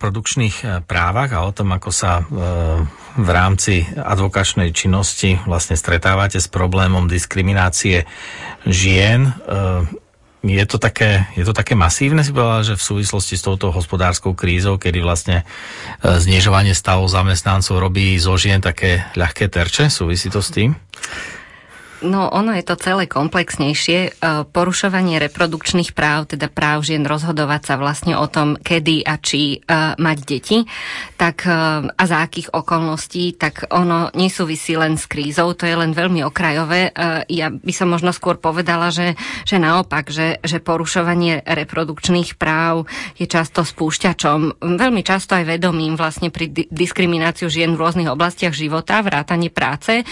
F: reprodukčných e, právach a o tom, ako sa e, v rámci advokačnej činnosti vlastne stretávate s problémom diskriminácie žien. E, je to také, je to také masívne, si povedala, že v súvislosti s touto hospodárskou krízou, kedy vlastne znižovanie stavov zamestnancov robí zo žien také ľahké terče, súvisí to s tým?
G: No, ono je to celé komplexnejšie. E, porušovanie reprodukčných práv, teda práv žien rozhodovať sa vlastne o tom, kedy a či uh, mať deti, tak uh, a za akých okolností, tak ono nesúvisí len s krízou, to je len veľmi okrajové. Ja by som možno skôr povedala, že, že naopak, že, že porušovanie reprodukčných práv je často spúšťačom, veľmi často aj vedomým vlastne pri di- diskrimináciu žien v rôznych oblastiach života, vrátanie práce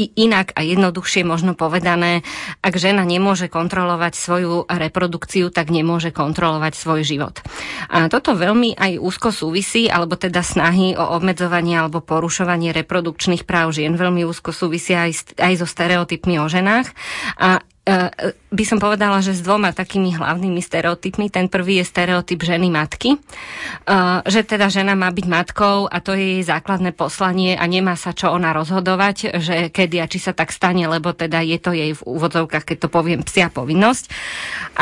G: i inak a jednoduchšie možno povedané, ak žena nemôže kontrolovať svoju reprodukciu, tak nemôže kontrolovať svoj život. A toto veľmi aj úzko súvisí, alebo teda snahy o obmedzovanie alebo porušovanie reprodukčných práv žien veľmi úzko súvisia aj, aj so stereotypmi o ženách. A e, by som povedala, že s dvoma takými hlavnými stereotypmi. Ten prvý je stereotyp ženy matky, že teda žena má byť matkou a to je jej základné poslanie a nemá sa čo ona rozhodovať, že kedy a či sa tak stane, lebo teda je to jej v úvodzovkách, keď to poviem, psia povinnosť.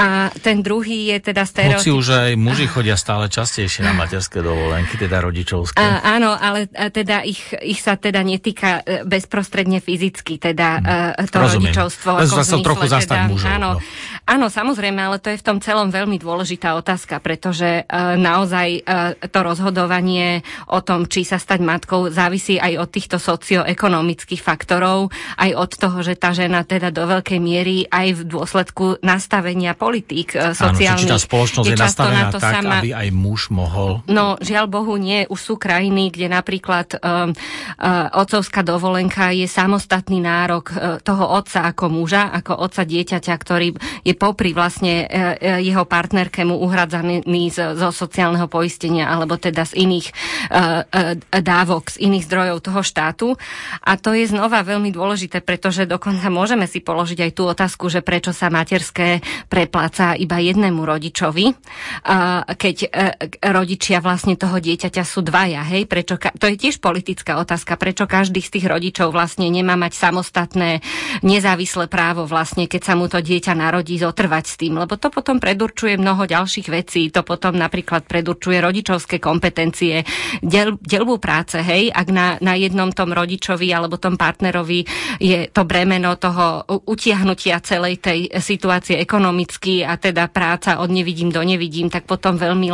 G: A ten druhý je teda stereotyp...
F: Hoci už aj muži chodia stále častejšie na materské dovolenky, teda rodičovské.
G: A, áno, ale teda ich, ich sa teda netýka e, bezprostredne fyzicky, teda hmm. to Rozumiem. rodičovstvo.
F: Ako zase trochu teda, mužov.
G: Áno, no. áno, samozrejme, ale to je v tom celom veľmi dôležitá otázka, pretože uh, naozaj uh, to rozhodovanie o tom, či sa stať matkou, závisí aj od týchto socioekonomických faktorov, aj od toho, že tá žena teda do veľkej miery aj v dôsledku nastavenia politík uh, sociálnych.
F: Áno, či tá spoločnosť je, nastavená to tak, sama... aby aj muž mohol.
G: No, žiaľ Bohu, nie. Už sú krajiny, kde napríklad um, uh, otcovská dovolenka je samostatný nárok uh, toho otca ako muža, ako otca dieťaťa, ktorý je popri vlastne e, e, jeho partnerke mu uhradzaný zo sociálneho poistenia alebo teda z iných e, dávok, z iných zdrojov toho štátu. A to je znova veľmi dôležité, pretože dokonca môžeme si položiť aj tú otázku, že prečo sa materské prepláca iba jednému rodičovi, keď rodičia vlastne toho dieťaťa sú dvaja, hej, prečo, to je tiež politická otázka, prečo každý z tých rodičov vlastne nemá mať samostatné nezávislé právo vlastne, keď sa mu to dieťa narodí, zotrvať s tým, lebo to potom predurčuje mnoho ďalších vecí. To potom napríklad predurčuje rodičovské kompetencie, del, delbu práce, hej, ak na, na jednom tom rodičovi alebo tom partnerovi je to bremeno toho utiahnutia celej tej situácie ekonomicky a teda práca od nevidím do nevidím, tak potom veľmi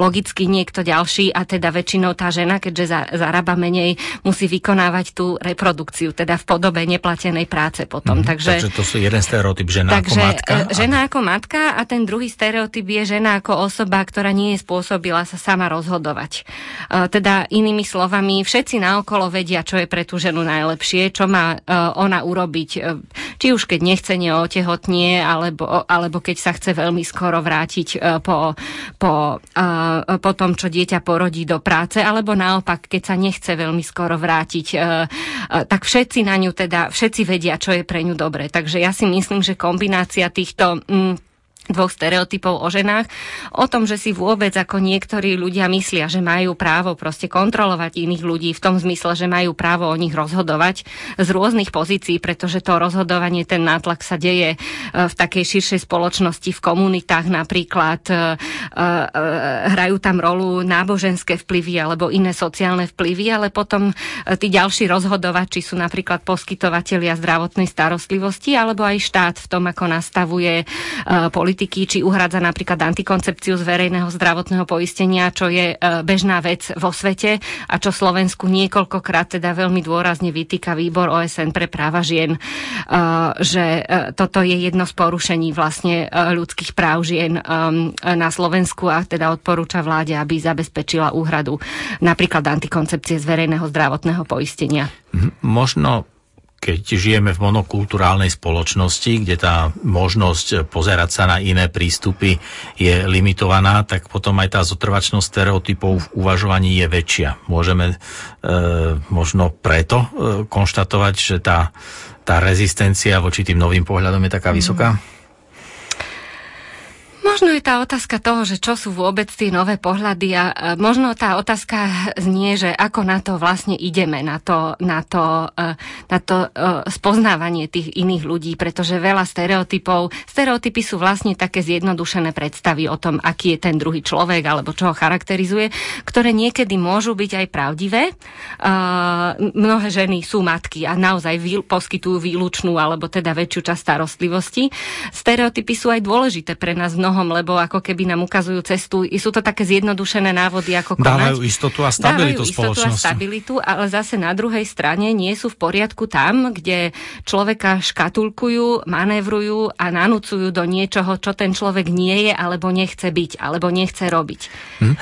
G: logicky niekto ďalší a teda väčšinou tá žena, keďže za, zarába menej, musí vykonávať tú reprodukciu, teda v podobe neplatenej práce potom. Mm, takže,
F: takže to sú jeden stereotyp žena
G: Takže,
F: ako matka?
G: E, žena ako matka a ten druhý stereotyp je žena ako osoba, ktorá nie je spôsobila sa sama rozhodovať. E, teda inými slovami, všetci naokolo vedia, čo je pre tú ženu najlepšie, čo má e, ona urobiť, či už keď nechce neotehotnie, alebo, alebo keď sa chce veľmi skoro vrátiť po, po, po tom, čo dieťa porodí do práce, alebo naopak, keď sa nechce veľmi skoro vrátiť, tak všetci na ňu teda, všetci vedia, čo je pre ňu dobre. Takže ja si myslím, že kombinácia týchto mm, dvoch stereotypov o ženách, o tom, že si vôbec ako niektorí ľudia myslia, že majú právo proste kontrolovať iných ľudí v tom zmysle, že majú právo o nich rozhodovať z rôznych pozícií, pretože to rozhodovanie, ten nátlak sa deje e, v takej širšej spoločnosti, v komunitách napríklad, e, e, hrajú tam rolu náboženské vplyvy alebo iné sociálne vplyvy, ale potom tí ďalší rozhodovači sú napríklad poskytovateľia zdravotnej starostlivosti alebo aj štát v tom, ako nastavuje politiku politiky, či uhradza napríklad antikoncepciu z verejného zdravotného poistenia, čo je e, bežná vec vo svete a čo Slovensku niekoľkokrát teda veľmi dôrazne vytýka výbor OSN pre práva žien, e, že e, toto je jedno z porušení vlastne ľudských práv žien na Slovensku a teda odporúča vláde, aby zabezpečila úhradu napríklad antikoncepcie z verejného zdravotného poistenia.
F: Možno keď žijeme v monokulturálnej spoločnosti, kde tá možnosť pozerať sa na iné prístupy je limitovaná, tak potom aj tá zotrvačnosť stereotypov v uvažovaní je väčšia. Môžeme e, možno preto e, konštatovať, že tá, tá rezistencia voči tým novým pohľadom je taká vysoká?
G: Možno je tá otázka toho, že čo sú vôbec tie nové pohľady a možno tá otázka znie, že ako na to vlastne ideme, na to, na to, e, na to e, spoznávanie tých iných ľudí, pretože veľa stereotypov, stereotypy sú vlastne také zjednodušené predstavy o tom, aký je ten druhý človek alebo čo ho charakterizuje, ktoré niekedy môžu byť aj pravdivé. E, mnohé ženy sú matky a naozaj poskytujú výlučnú alebo teda väčšiu časť starostlivosti. Stereotypy sú aj dôležité pre nás v mnohom, lebo ako keby nám ukazujú cestu. I sú to také zjednodušené návody, ako konať.
F: Dávajú istotu a stabilitu
G: Dávajú istotu a stabilitu, ale zase na druhej strane nie sú v poriadku tam, kde človeka škatulkujú, manévrujú a nanúcujú do niečoho, čo ten človek nie je, alebo nechce byť, alebo nechce robiť.
F: Hm.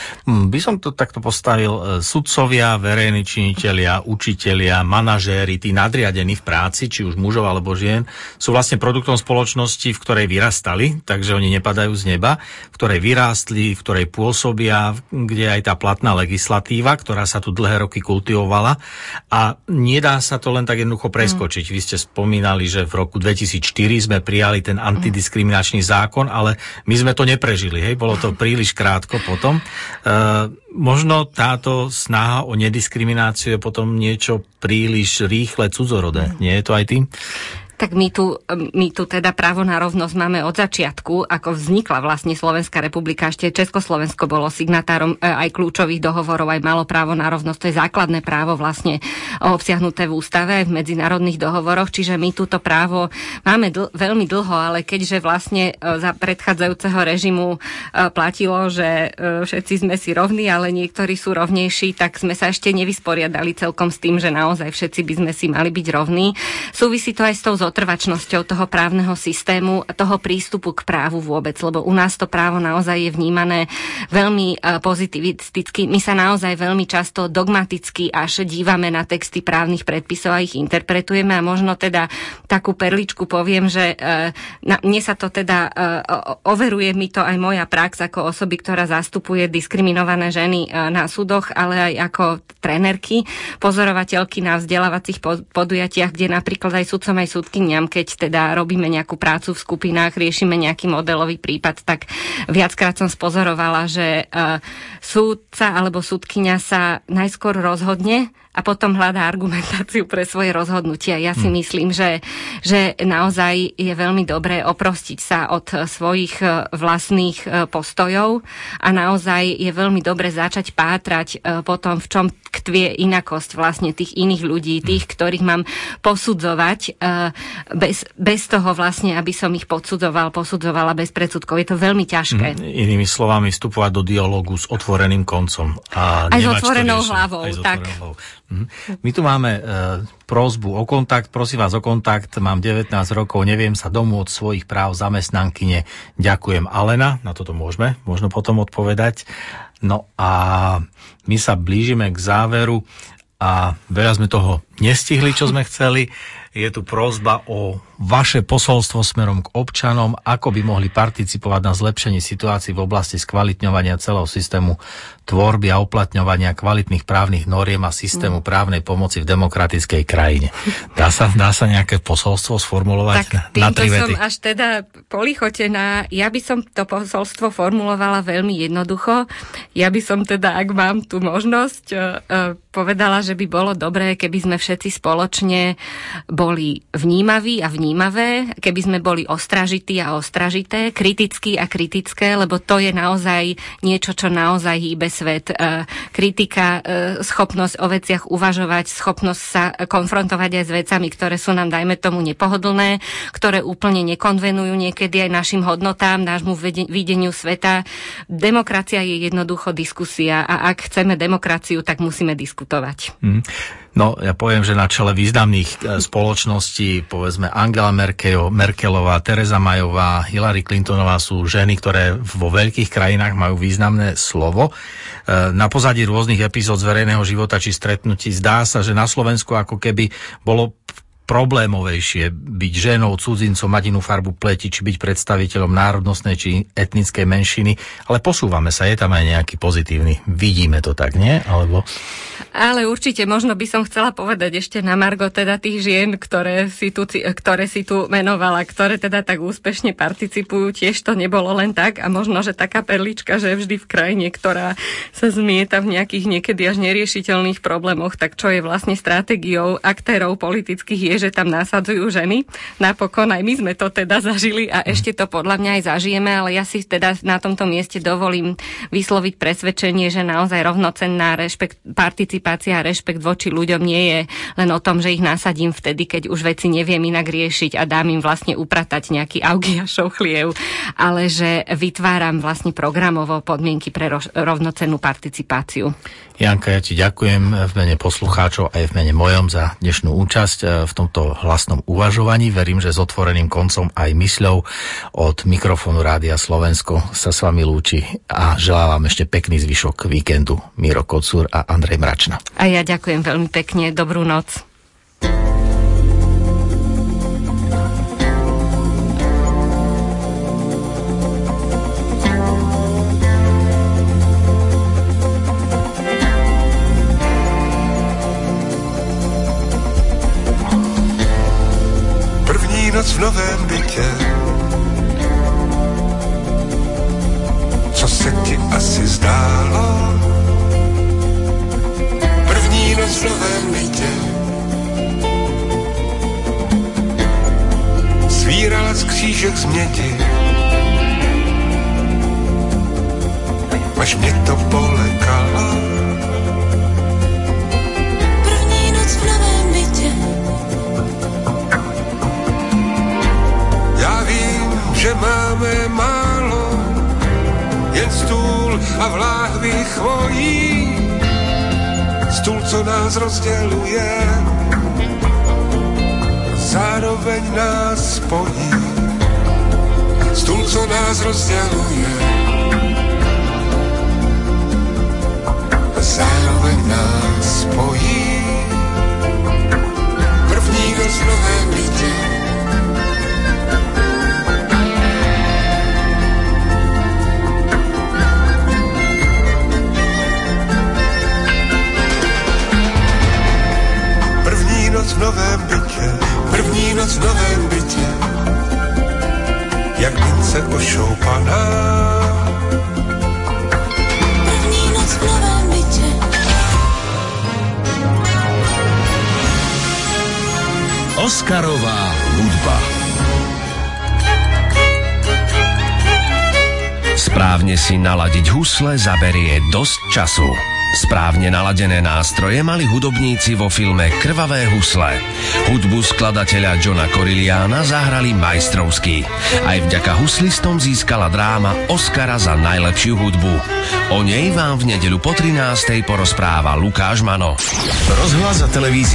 F: By som to takto postavil. E, sudcovia, verejní činitelia, učitelia, manažéri, tí nadriadení v práci, či už mužov alebo žien, sú vlastne produktom spoločnosti, v ktorej vyrastali, takže oni nepadajú z neba, v ktorej vyrástli, v ktorej pôsobia, kde aj tá platná legislatíva, ktorá sa tu dlhé roky kultivovala a nedá sa to len tak jednoducho preskočiť. Mm. Vy ste spomínali, že v roku 2004 sme prijali ten antidiskriminačný zákon, ale my sme to neprežili, hej, bolo to príliš krátko potom. E, možno táto snaha o nediskrimináciu je potom niečo príliš rýchle cudzorodé. Nie je to aj tým?
G: Tak my tu, my tu teda právo na rovnosť máme od začiatku, ako vznikla vlastne Slovenská republika. Ešte Československo bolo signatárom e, aj kľúčových dohovorov, aj malo právo na rovnosť. To je základné právo vlastne obsiahnuté v ústave, v medzinárodných dohovoroch. Čiže my túto právo máme dl- veľmi dlho, ale keďže vlastne e, za predchádzajúceho režimu e, platilo, že všetci sme si rovní, ale niektorí sú rovnejší, tak sme sa ešte nevysporiadali celkom s tým, že naozaj všetci by sme si mali byť rovní. Súvisí to aj s tou zotrvačnosťou toho právneho systému, toho prístupu k právu vôbec, lebo u nás to právo naozaj je vnímané veľmi e, pozitivisticky. My sa naozaj veľmi často dogmaticky až dívame na texty právnych predpisov a ich interpretujeme a možno teda takú perličku poviem, že e, na, mne sa to teda e, overuje mi to aj moja prax ako osoby, ktorá zastupuje diskriminované ženy na súdoch, ale aj ako trenerky, pozorovateľky na vzdelávacích podujatiach, kde napríklad aj sudcom aj súdky sudkyniam, keď teda robíme nejakú prácu v skupinách, riešime nejaký modelový prípad, tak viackrát som spozorovala, že uh, súdca alebo súdkynia sa najskôr rozhodne a potom hľadá argumentáciu pre svoje rozhodnutia. Ja si hmm. myslím, že, že naozaj je veľmi dobré oprostiť sa od svojich e, vlastných e, postojov a naozaj je veľmi dobre začať pátrať e, potom, v čom tkvie inakosť vlastne tých iných ľudí, hmm. tých, ktorých mám posudzovať bez, bez toho vlastne, aby som ich podsudzoval, posudzovala bez predsudkov. Je to veľmi ťažké.
F: Hmm. Inými slovami, vstupovať do dialogu s otvoreným koncom. A
G: aj s otvorenou hlavou.
F: Aj s
G: tak.
F: hlavou. Mhm. My tu máme e, prozbu o kontakt, prosím vás o kontakt, mám 19 rokov, neviem sa domôcť svojich práv zamestnankyne. Ďakujem Alena, na toto môžeme možno potom odpovedať. No a my sa blížime k záveru a veľa sme toho nestihli, čo sme chceli. Je tu prozba o vaše posolstvo smerom k občanom, ako by mohli participovať na zlepšení situácií v oblasti skvalitňovania celého systému tvorby a uplatňovania kvalitných právnych noriem a systému právnej pomoci v demokratickej krajine. Dá sa, dá sa nejaké posolstvo sformulovať
G: tak,
F: na, tri
G: vety? som až teda polichotená. Ja by som to posolstvo formulovala veľmi jednoducho. Ja by som teda, ak mám tú možnosť, uh, povedala, že by bolo dobré, keby sme všetci spoločne boli vnímaví a vnímavé, keby sme boli ostražití a ostražité, kritickí a kritické, lebo to je naozaj niečo, čo naozaj hýbe svet. E, kritika, e, schopnosť o veciach uvažovať, schopnosť sa konfrontovať aj s vecami, ktoré sú nám, dajme tomu, nepohodlné, ktoré úplne nekonvenujú niekedy aj našim hodnotám, nášmu videniu sveta. Demokracia je jednoducho diskusia a ak chceme demokraciu, tak musíme diskutovať.
F: Mm. No, ja poviem, že na čele významných e, spoločností, povedzme Angela Merkel, Merkelová, Teresa Majová, Hillary Clintonová sú ženy, ktoré vo veľkých krajinách majú významné slovo. E, na pozadí rôznych epizód z verejného života či stretnutí zdá sa, že na Slovensku ako keby bolo problémovejšie byť ženou, cudzincom, mať inú farbu pleti, či byť predstaviteľom národnostnej či etnickej menšiny, ale posúvame sa, je tam aj nejaký pozitívny. Vidíme to tak, nie? Alebo...
G: Ale určite možno by som chcela povedať ešte na Margo teda tých žien, ktoré si tu, ktoré si tu menovala, ktoré teda tak úspešne participujú, tiež to nebolo len tak a možno, že taká perlička, že vždy v krajine, ktorá sa zmieta v nejakých niekedy až neriešiteľných problémoch, tak čo je vlastne stratégiou aktérov politických je, že tam nasadzujú ženy. Napokon aj my sme to teda zažili a ešte to podľa mňa aj zažijeme, ale ja si teda na tomto mieste dovolím vysloviť presvedčenie, že naozaj rovnocenná rešpekt, participácia a rešpekt voči ľuďom nie je len o tom, že ich nasadím vtedy, keď už veci neviem inak riešiť a dám im vlastne upratať nejaký augiašov chliev, ale že vytváram vlastne programovo podmienky pre rovnocennú participáciu.
F: Janka, ja ti ďakujem v mene poslucháčov aj v mene mojom za dnešnú účasť eh, v tomto hlasnom uvažovaní. Verím, že s otvoreným koncom aj mysľou od mikrofónu Rádia Slovensko sa s vami lúči a želám vám ešte pekný zvyšok víkendu. Miro Kocúr a Andrej Mračna.
G: A ja ďakujem veľmi pekne. Dobrú noc.
U: V novém bytě. Co se ti asi zdálo? První noc v novém bytě. Svírala z křížek z mědi. Až mě to polekalo že máme málo, jen stůl a v láhvích chvojí. Stůl, co nás rozděluje, zároveň nás spojí. Stůl, co nás rozděluje, zároveň nás spojí. První noc v novém noc v novém bytě, první noc v novém bytě, jak mince ošoupaná.
I: První noc v novém bytě
L: Oscarová hudba.
V: Správne si naladiť husle zaberie dosť času. Správne naladené nástroje mali hudobníci vo filme Krvavé husle. Hudbu skladateľa Johna Coriliana zahrali majstrovsky. Aj vďaka huslistom získala dráma Oscara za najlepšiu hudbu. O nej vám v nedeľu po 13. porozpráva Lukáš Mano.
L: Rozhlas a televízia